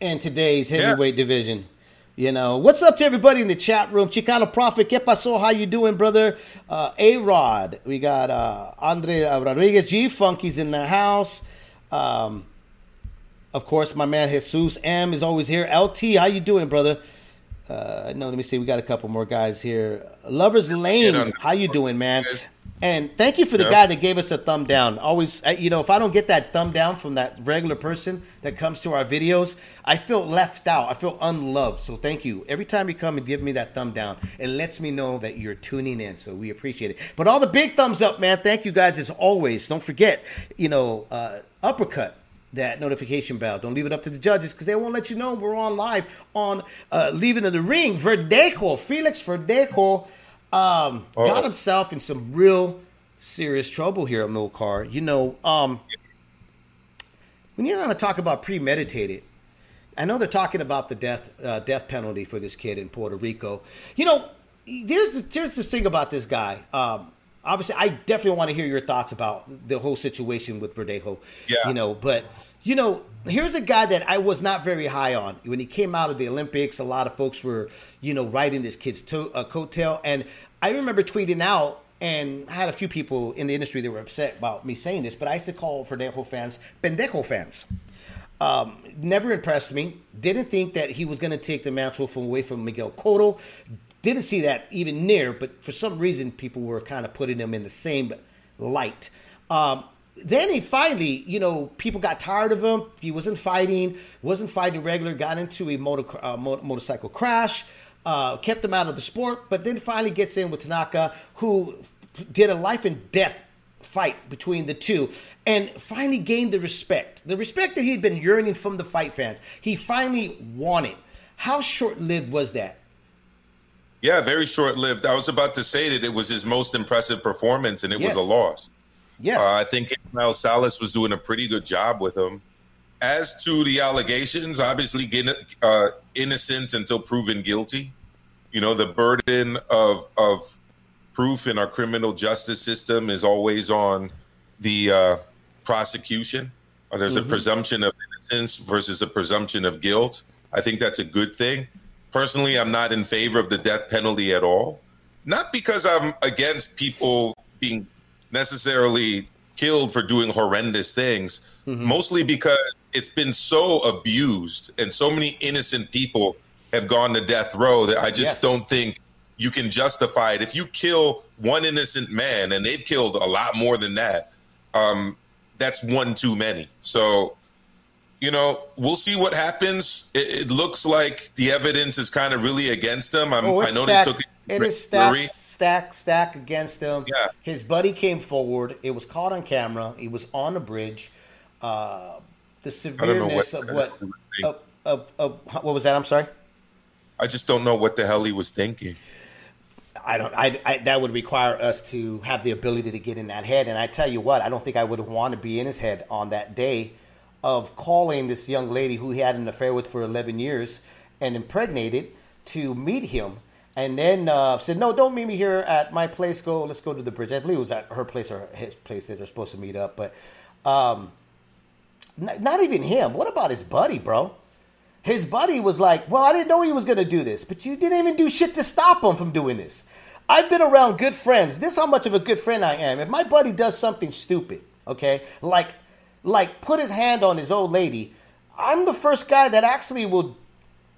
in today's heavyweight division. You know, what's up to everybody in the chat room? Chicano Prophet, ¿qué pasó? How you doing, brother? Uh, A Rod, we got uh, Andre Rodriguez, G Funky's in the house. Um, of course, my man Jesus M is always here. LT, how you doing, brother? Uh, no, let me see. We got a couple more guys here. Lovers Lane, how you doing, man? And thank you for the Yeah. guy that gave us a thumb down. Always, uh, you know, if I don't get that thumb down from that regular person that comes to our videos, I feel left out. I feel unloved. So thank you. Every time you come and give me that thumb down, it lets me know that you're tuning in. So we appreciate it. But all the big thumbs up, man. Thank you guys as always. Don't forget, you know, uh, uppercut that notification bell. Don't leave it up to the judges because they won't let you know we're on live on uh, Leaving in the Ring. Verdejo, Felix Verdejo um, got himself in some real serious trouble here at Milcar. You know, um, when you're going to talk about premeditated, I know they're talking about the death uh, death penalty for this kid in Puerto Rico. You know, there's the, here's the thing about this guy. Um, obviously, I definitely want to hear your thoughts about the whole situation with Verdejo. Yeah. You know, but you know, here's a guy that I was not very high on when he came out of the Olympics. A lot of folks were, you know, riding this kid's to- uh, coattail, and I remember tweeting out. And I had a few people in the industry that were upset about me saying this, but I used to call Verdejo fans pendejo fans um, never impressed me. Didn't think that he was going to take the mantle from away from Miguel Cotto. Didn't see that even near, but for some reason, people were kind of putting him in the same light. Um, then he finally, you know, people got tired of him. He wasn't fighting, wasn't fighting regular. Got into a motor, uh, mo- motorcycle crash, uh, kept him out of the sport. But then finally gets in with Tanaka, who did a life and death fight between the two and finally gained the respect. The respect that he'd been yearning from the fight fans. He finally won it. How short lived was that? Yeah, very short lived. I was about to say that it was his most impressive performance, and it Yes. was a loss. Yes. Uh, I think Ismael Salas was doing a pretty good job with him. As to the allegations, obviously getting, uh, innocent until proven guilty. You know, the burden of of proof in our criminal justice system is always on the uh, prosecution. Uh, There's a presumption of innocence versus a presumption of guilt. I think that's a good thing. Personally, I'm not in favor of the death penalty at all. Not because I'm against people being necessarily killed for doing horrendous things, mostly because it's been so abused and so many innocent people have gone to death row that I just Yes. don't think you can justify it. If you kill one innocent man, and they've killed a lot more than that, um, that's one too many. So, you know, we'll see what happens. It, it looks like the evidence is kind of really against them. I'm, Oh, I know stacked. they took it. It is stacked, stack, stack against him. Yeah. His buddy came forward. It was caught on camera. He was on the bridge. Uh, the know what- severeness of what of, of, of what was that? I'm sorry. I just don't know what the hell he was thinking. I don't. I, I that would require us to have the ability to get in that head. And I tell you what, I don't think I would want to be in his head on that day of calling this young lady who he had an affair with for 11 years and impregnated to meet him. And then uh, said, "No, don't meet me here at my place. Go, let's go to the bridge." I believe it was at her place or his place that they're supposed to meet up. But um, n- not even him. What about his buddy, bro? His buddy was like, Well, I didn't know he was going to do this, but you didn't even do shit to stop him from doing this. I've been around good friends. This is how much of a good friend I am. If my buddy does something stupid, okay, like like put his hand on his old lady, I'm the first guy that actually will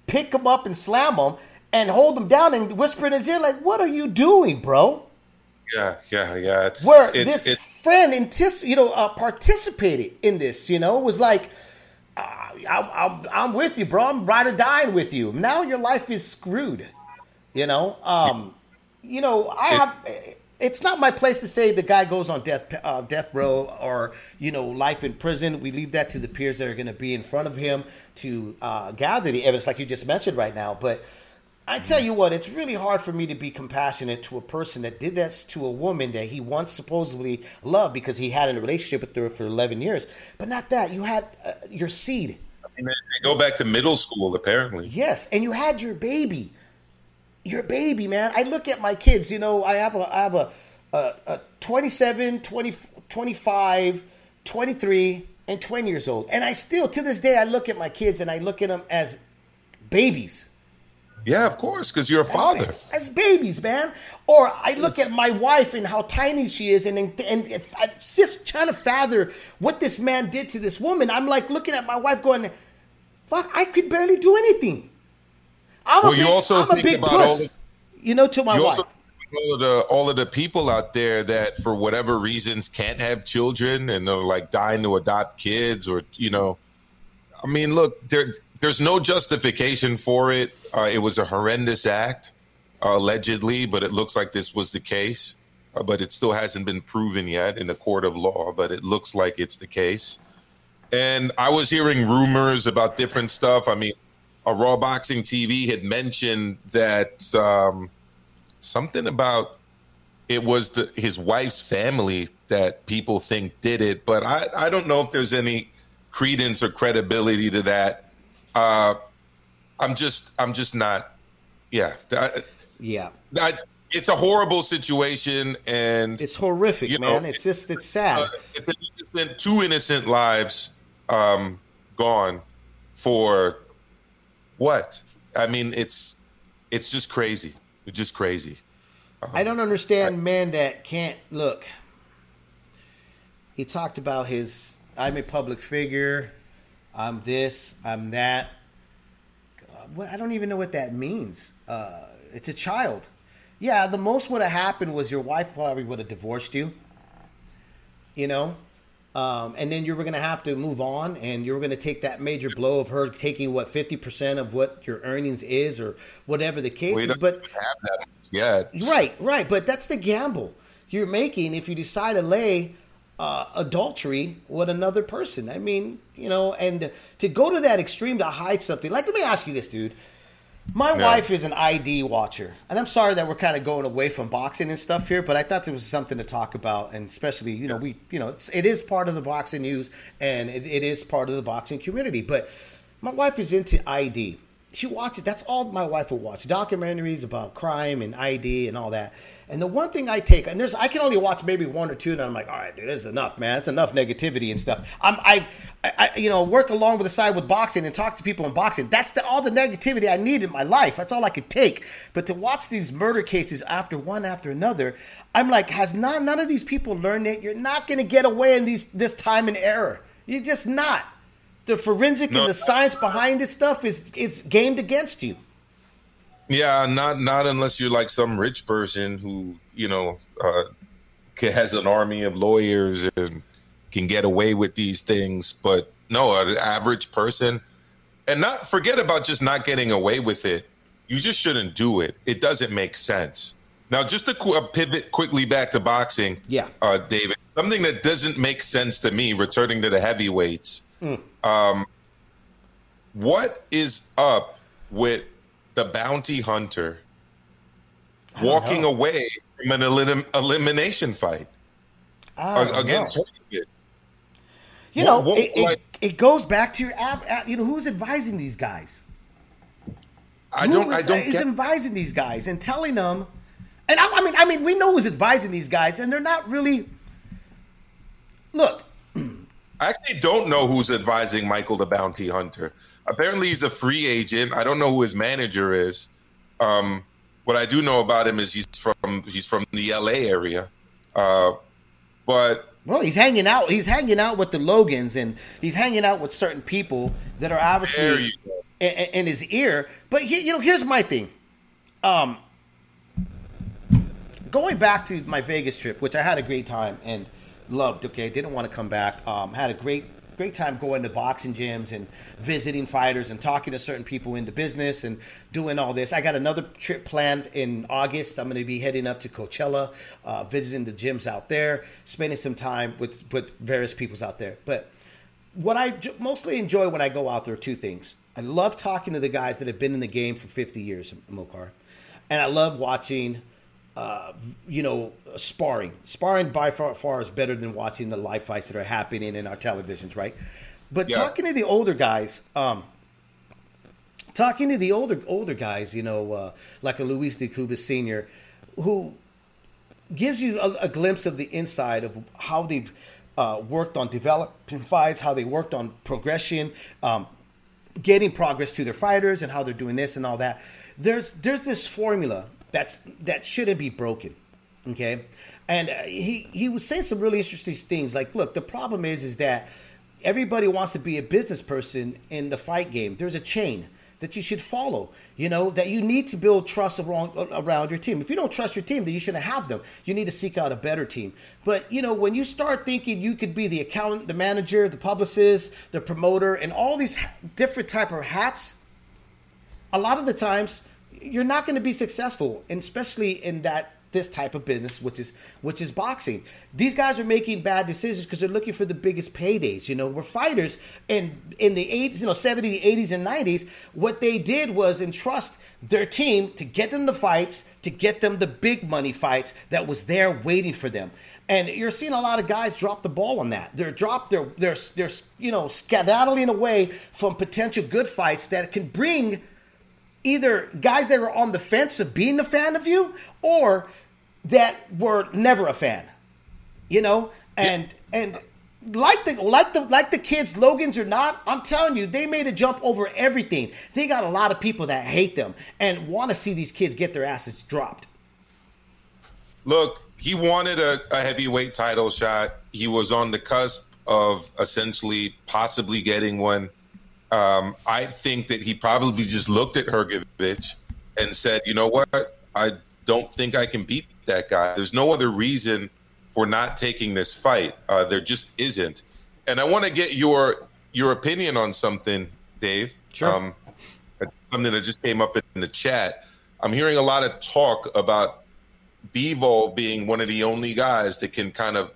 pick him up and slam him and hold him down and whisper in his ear, like, What are you doing, bro? Yeah, yeah, yeah. where It's- this it's- friend you know uh, participated in this you know? Was like uh, I'm, I'm, I'm with you bro. I'm ride or dying with you. Now your life is screwed you know? Um you know i have it's not my place to say the guy goes on death uh, death row or you know life in prison we leave that to the peers that are going to be in front of him to uh, gather the evidence like you just mentioned right now but I tell you what, it's really hard for me to be compassionate to a person that did this to a woman that he once supposedly loved because he had a relationship with her for 11 years. But not that. You had uh, your seed. I mean, they go back to middle school, apparently. Yes. And you had your baby. Your baby, man. I look at my kids, you know, I have a, I have a, uh, uh, 27, 20, 25, 23, and 20 years old. And I still, to this day, I look at my kids and I look at them as babies. Yeah, of course, because you're a As father. ba- As babies, man. Or I look Yes. at my wife and how tiny she is, and and, and if I just trying to fathom what this man did to this woman. I'm like looking at my wife, going, "Fuck, I could barely do anything." I'm Well, a you big, also I'm think about puss, all the- you know, to my you wife. also all of the all of the people out there that for whatever reasons can't have children and they're like dying to adopt kids or you know i mean look there there's no justification for it uh, it was a horrendous act uh, allegedly but it looks like this was the case uh, but it still hasn't been proven yet in a court of law but it looks like it's the case and I was hearing rumors about different stuff. I mean, a Raw Boxing TV had mentioned that um, something about it was the, his wife's family that people think did it, but I, I don't know if there's any credence or credibility to that. Uh, I'm just I'm just not. Yeah, yeah, that, it's a horrible situation, and it's horrific, You know, man. it's just it's sad. uh, it's innocent, two innocent lives um, gone for what? I mean, it's it's just crazy. It's just crazy. I don't understand men that can't look. He talked about his I'm a public figure, I'm this, I'm that. What I don't even know what that means. Uh, it's a child. Yeah, the most would have happened was your wife probably would have divorced you. You know, um, and then you were going to have to move on, and you were going to take that major blow of her taking what fifty percent of what your earnings is, or whatever the case We is. don't But have that yet. Right, right. But that's the gamble you're making if you decide to lay uh, adultery with another person. I mean, you know, and to go to that extreme to hide something. Like, let me ask you this, dude. My Yeah. wife is an ID watcher, and I'm sorry that we're kind of going away from boxing and stuff here, but I thought there was something to talk about, and especially, you know, we, you know, it's, it is part of the boxing news, and it, it is part of the boxing community. But my wife is into ID. She watches. That's all my wife will watch: documentaries about crime and ID and all that. And the one thing I take, and there's, I can only watch maybe one or two, and I'm like, all right, dude, this is enough, man. It's enough negativity and stuff. I'm, I, I, you know, work along with the side with boxing and talk to people in boxing. That's the, all the negativity I need in my life. That's all I could take. But to watch these murder cases after one after another, I'm like, has not none of these people learned it? you're not going to get away in these this time and error. You're just not. The forensic No. and the science behind this stuff is it's gamed against you. Yeah, not not unless you're like some rich person who you know uh, has an army of lawyers and can get away with these things. But no, an average person, and not forget about just not getting away with it. You just shouldn't do it. It doesn't make sense. Now, just to qu- uh, pivot quickly back to boxing, Yeah. uh, David, something that doesn't make sense to me. Returning to the heavyweights, um, what is up with the bounty hunter walking know. away from an elim- elimination fight I a- don't against know. You know, what- it, it, like- it goes back to your app. app you know, who's advising these guys? I Who don't. I don't is get. advising these guys and telling them. And I, I mean, I mean, we know who's advising these guys, and they're not really. Look, I actually don't know who's advising Michael the bounty hunter. Apparently, he's a free agent. I don't know who his manager is. Um, what I do know about him is he's from he's from the L.A. area. Uh, but well, he's hanging out. He's hanging out with the Logans, and he's hanging out with certain people that are obviously in, in his ear. But he, you know, here's my thing. Um, going back to my Vegas trip, which I had a great time and loved. Okay, didn't want to come back. Um, had a great great time going to boxing gyms and visiting fighters and talking to certain people in the business and doing all this. I got another trip planned in August. I'm going to be heading up to Coachella, uh, visiting the gyms out there, spending some time with with various peoples out there. But what I mostly enjoy when I go out there are two things. I love talking to the guys that have been in the game for 50 years, Mokar, and I love watching, uh, you know, sparring. Sparring by far, far is better than watching the live fights that are happening in our televisions, right? But Yeah. talking to the older guys, um, talking to the older older guys, you know, uh, like a Luis de Cuba Senior, who gives you a, a glimpse of the inside of how they've uh, worked on developing fights, how they worked on progression, um, getting progress to their fighters, and how they're doing this and all that. There's there's this formula that's that shouldn't be broken. Okay, and uh, he he was saying some really interesting things. Like, look, the problem is is that everybody wants to be a business person in the fight game. There's a chain that you should follow. You know that you need to build trust around around your team. If you don't trust your team, then you shouldn't have them. You need to seek out a better team. But you know when you start thinking you could be the accountant, the manager, the publicist, the promoter, and all these different type of hats, a lot of the times you're not going to be successful, especially in that this type of business, which is which is boxing. These guys are making bad decisions because they're looking for the biggest paydays. You know, we're fighters, and in the 80s, you know, 70s, 80s, and 90s, what they did was entrust their team to get them the fights, to get them the big money fights that was there waiting for them. And you're seeing a lot of guys drop the ball on that. They're dropped. They're they're they're you know skedaddling away from potential good fights that can bring either guys that are on the fence of being a fan of you or that were never a fan. You know, and and like the like the like the kids, Logans or not, I'm telling you, they made a jump over everything. They got a lot of people that hate them and want to see these kids get their asses dropped. Look, he wanted a, a heavyweight title shot. He was on the cusp of essentially possibly getting one. Um, I think that he probably just looked at Hrgovic and said, "You know what? I don't think I can beat that guy. There's no other reason for not taking this fight. Uh, there just isn't." And I want to get your your opinion on something, Dave. Sure. Um, something that just came up in the chat. I'm hearing a lot of talk about Bivol being one of the only guys that can kind of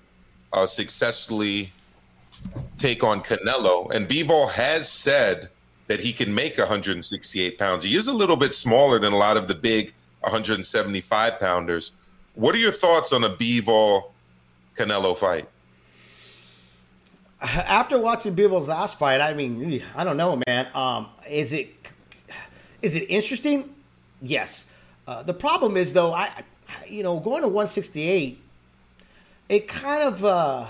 uh, successfully take on Canelo. And Bivol has said that he can make 168 pounds. He is a little bit smaller than a lot of the big 175 pounders. What are your thoughts on a Bivol Canelo fight? After watching Bivol's last fight, I mean, I don't know, man. Um, is it is it interesting? Yes. Uh, the problem is though, I you know going to 168, it kind of uh,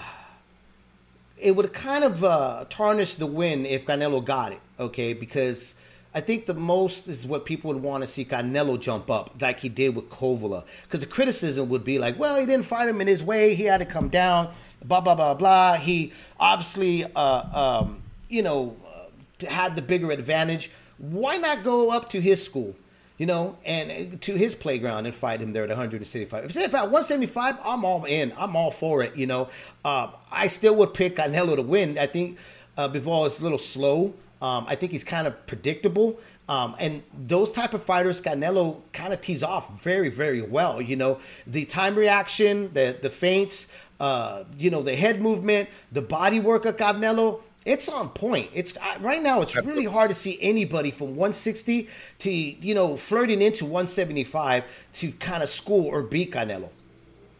it would kind of uh, tarnish the win if Canelo got it. Okay, because I think the most is what people would want to see Canelo jump up like he did with Kovalev. Because the criticism would be like, well, he didn't fight him in his way. He had to come down. Blah blah blah blah. He obviously, uh, um, you know, uh, had the bigger advantage. Why not go up to his school? You know, and to his playground and fight him there at 175. If it's at 175, I'm all in. I'm all for it. You know, uh, I still would pick Canelo to win. I think uh, Bivol is a little slow. Um, I think he's kind of predictable. Um, and those type of fighters, Canelo kind of tees off very, very well. You know, the time reaction, the the feints, uh, you know, the head movement, the body work of Canelo, it's on point. It's right now. It's really hard to see anybody from 160 to you know flirting into 175 to kind of school or beat Canelo.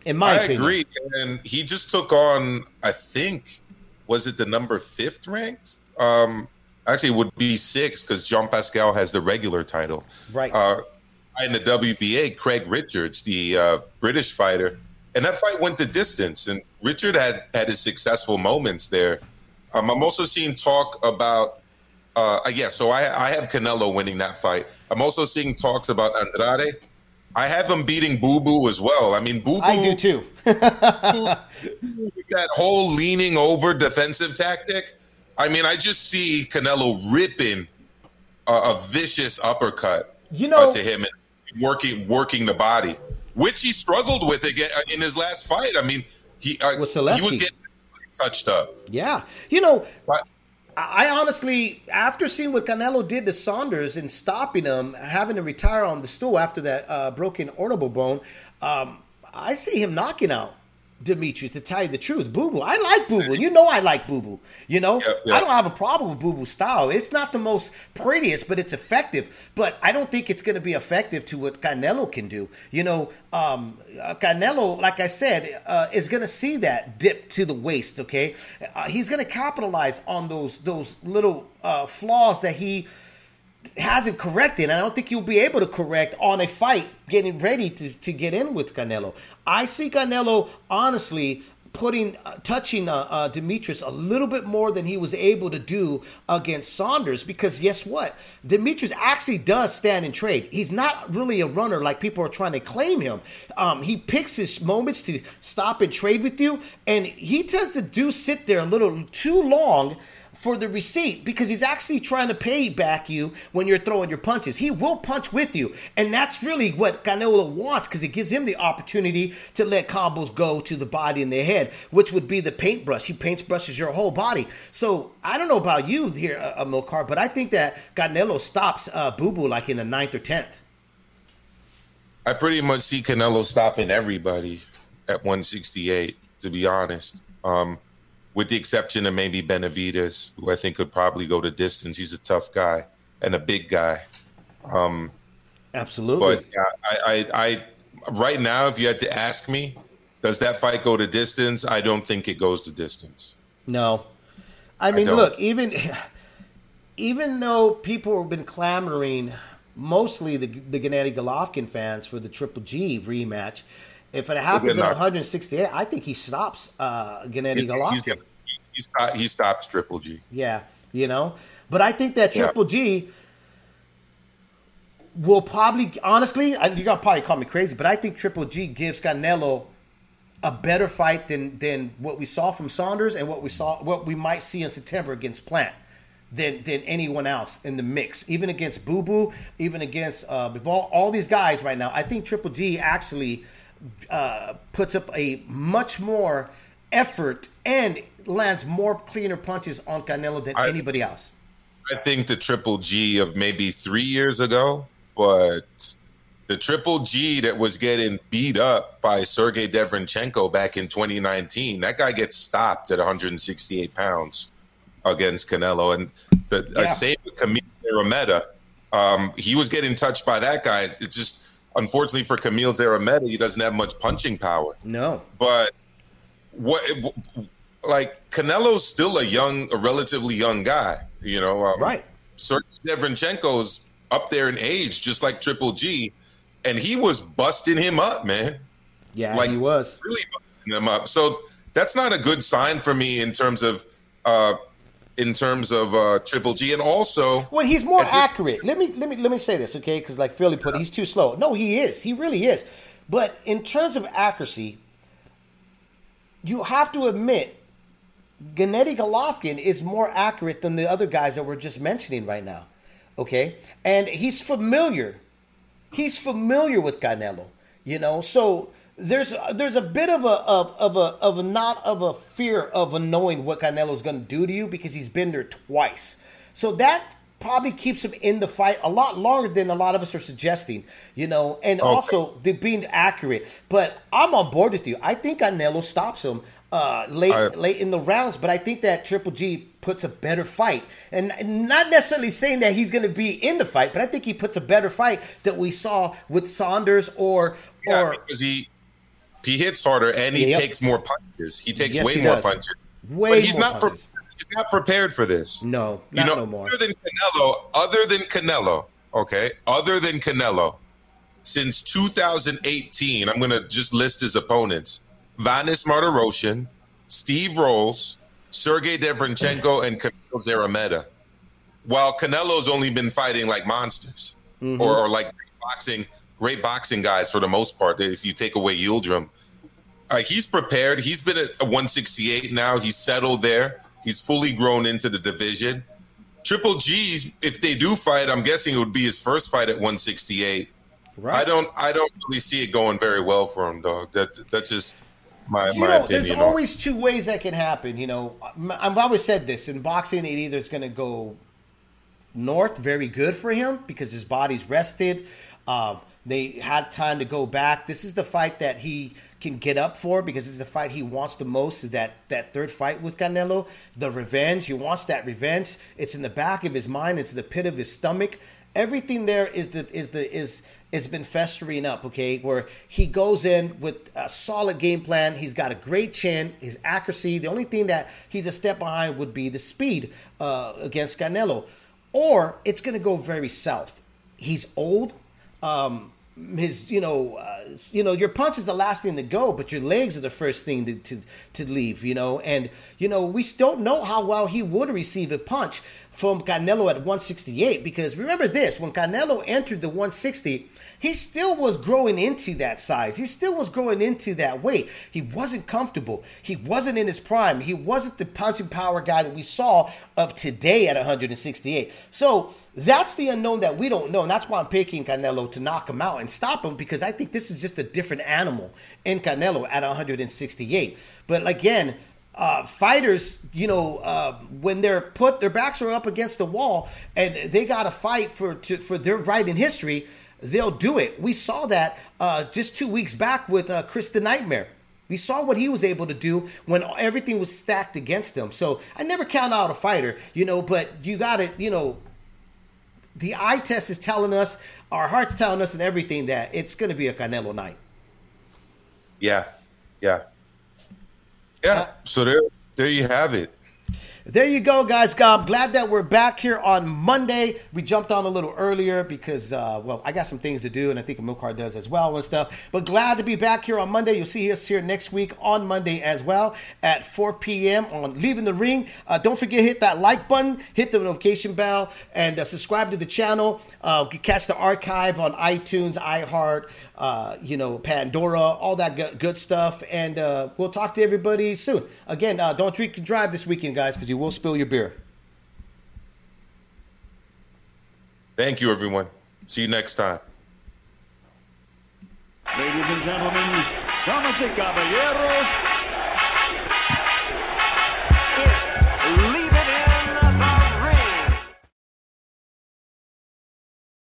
In my I opinion, agree. And he just took on, I think, was it the number fifth ranked? Um, actually, it would be six because Jean Pascal has the regular title. Right. Uh, in the WBA, Craig Richards, the uh, British fighter, and that fight went the distance. And Richard had had his successful moments there. Um, I'm also seeing talk about, uh, yeah. So I, I have Canelo winning that fight. I'm also seeing talks about Andrade. I have him beating Boo Boo as well. I mean, Boo Boo. I do too. that whole leaning over defensive tactic. I mean, I just see Canelo ripping a, a vicious uppercut You know- uh, to him and working working the body, which he struggled with again uh, in his last fight. I mean, he uh, he was getting touched up. Yeah, you know, But I honestly, after seeing what Canelo did to Saunders and stopping him, having him retire on the stool after that uh, broken orbital bone, um, I see him knocking out Demetrius. To tell you the truth, Boo Boo, I like Boo Boo. You know, I like Boo Boo. You know, Yeah, yeah. I don't have a problem with Boo Boo's style. It's not the most prettiest, but it's effective. But I don't think it's going to be effective to what Canelo can do. You know, um, uh, Canelo, like I said, uh, is going to see that dip to the waist. Okay, uh, he's going to capitalize on those those little uh, flaws that he hasn't corrected, and I don't think you'll be able to correct on a fight getting ready to, to get in with Canelo. I see Canelo honestly putting uh, touching uh, uh, Demetrius a little bit more than he was able to do against Saunders because guess what? Demetrius actually does stand and trade. He's not really a runner like people are trying to claim him. Um, he picks his moments to stop and trade with you, and he tends to do sit there a little too long for the receipt because he's actually trying to pay back you when you're throwing your punches. He will punch with you, and that's really what Canelo wants because it gives him the opportunity to let combos go to the body and the head, which would be the paintbrush. He paints brushes your whole body. So I don't know about you here, uh, Milcar, but I think that Canelo stops uh, Boo Boo like in the ninth or tenth. I pretty much see Canelo stopping everybody at 168, to be honest. Um, with the exception of maybe Benavidez, who I think could probably go to distance. He's a tough guy and a big guy. Um, Absolutely. but I, I, I, right now, if you had to ask me, does that fight go to distance? I don't think it goes to distance. No, I mean, don't. look, even even though people have been clamoring, mostly the the Gennady Golovkin fans for the Triple G rematch. If it happens at 168, I think he stops uh, Gennady Golovkin. he's gonna, he, stop, he stops Triple G. Yeah, you know. But I think that Yeah. Triple G will probably, honestly, I- you're gonna probably call me crazy, but I think Triple G gives Canelo a better fight than than what we saw from Saunders and what we saw, what we might see in September against Plant. Than, than anyone else in the mix, even against Boo Boo, even against uh, Bivol, all these guys right now. I think Triple G actually uh, puts up a much more effort and lands more cleaner punches on Canelo than I- anybody else. I think the Triple G of maybe three years ago, but the Triple G that was getting beat up by Sergey Derevyanchenko back in 2019, that guy gets stopped at 168 pounds against Canelo. And the uh, Yeah. same with Kamil Szeremeta. Um, he was getting touched by that guy. It's just, unfortunately for Kamil Szeremeta, he doesn't have much punching power No, but what like Canelo's still a young, a relatively young guy, you know. Um, Right. Sergey Derevyanchenko's up there in age, just like Triple G, and he was busting him up, man. yeah, Like- he was. Really busting him up. So that's not a good sign for me in terms of, uh, in terms of uh, Triple G, and also Well, he's more At this- accurate. Let me let me let me say this, okay? Because like Philly put, he's too slow. No, he is. He really is. But in terms of accuracy, you have to admit, Gennady Golovkin is more accurate than the other guys that we're just mentioning right now. Okay, and he's familiar. He's familiar with Canelo. You know, so there's there's a bit of a of, of a of a not of a fear of a knowing what Canelo's going to do to you because he's been there twice. So that probably keeps him in the fight a lot longer than a lot of us are suggesting. You know, and also the being accurate. But I'm on board with you. I think Canelo stops him uh, late I- late in the rounds, but I think that Triple G puts a better fight, and not necessarily saying that he's going to be in the fight, but I think he puts a better fight that we saw with Saunders or yeah, or because he he hits harder and he Yep. takes more punches. He takes Yes, way he more does. punches. Way but he's not pre- he's not prepared for this. no, you know, no more. other than Canelo, other than Canelo, okay, other than Canelo, since 2018, I'm going to just list his opponents: Vanes Martirosyan, Steve Rolls, Sergey Derevyanchenko, and Kamil Szeremeta. While Canelo's only been fighting like monsters, Mm-hmm. or, or like boxing, great boxing guys for the most part. If you take away Yildirim, uh, he's prepared. He's been at 168 now. He's settled there. He's fully grown into the division. Triple G's, if they do fight, I'm guessing it would be his first fight at 168. Right. I don't, I don't really see it going very well for him, dog. That, that's just my, you my know, opinion. there's always two ways that can happen. You know, I've always said this in boxing. It either it's going to go north, very good for him because his body's rested. Um, they had time to go back. This is the fight that he can get up for because is the fight he wants the most. Is that that third fight with Canelo, the revenge? He wants that revenge. It's in the back of his mind. It's the pit of his stomach. Everything there is the is the is has been festering up, okay, where he goes in with a solid game plan. He's got a great chin, his accuracy. The only thing that he's a step behind would be the speed uh, against Canelo. or it's going to go very south. He's old. Um, his, you know, uh, you know, your punch is the last thing to go, but your legs are the first thing to, to, to leave, you know. And, you know, we don't know how well he would receive a punch from Canelo at 168 because remember this when Canelo entered the 160, he still was growing into that size. He still was growing into that weight. He wasn't comfortable. He wasn't in his prime. He wasn't the punching power guy that we saw of today at 168. So that's the unknown that we don't know. And that's why I'm picking Canelo to knock him out and stop him because I think this is just a different animal in Canelo at 168. But again, uh, fighters, you know, uh, when they're put, their backs are up against the wall, and they got to fight for to, for their right in history. They'll do it. We saw that uh, just two weeks back with uh, Chris the Nightmare. We saw what he was able to do when everything was stacked against him. So I never count out a fighter, you know, but you got to, you know, the eye test is telling us, our heart's telling us, and everything that it's going to be a Canelo night. Yeah, yeah. Yeah. So there, there you have it. There you go, guys. I'm glad that we're back here on Monday. We jumped on a little earlier because, uh, well, I got some things to do, and I think Milcar does as well and stuff. But glad to be back here on Monday. You'll see us here next week on Monday as well at 4 p.m. on Leaving the Ring. Uh, don't forget hit that like button, hit the notification bell, and uh, subscribe to the channel. Uh, catch the archive on iTunes, iHeart, uh, you know, Pandora, all that good, good stuff. And uh, we'll talk to everybody soon. Again, uh, don't drink and drive this weekend, guys, because you will spill your beer. Thank you, everyone. See you next time. Ladies and gentlemen, damas y caballeros,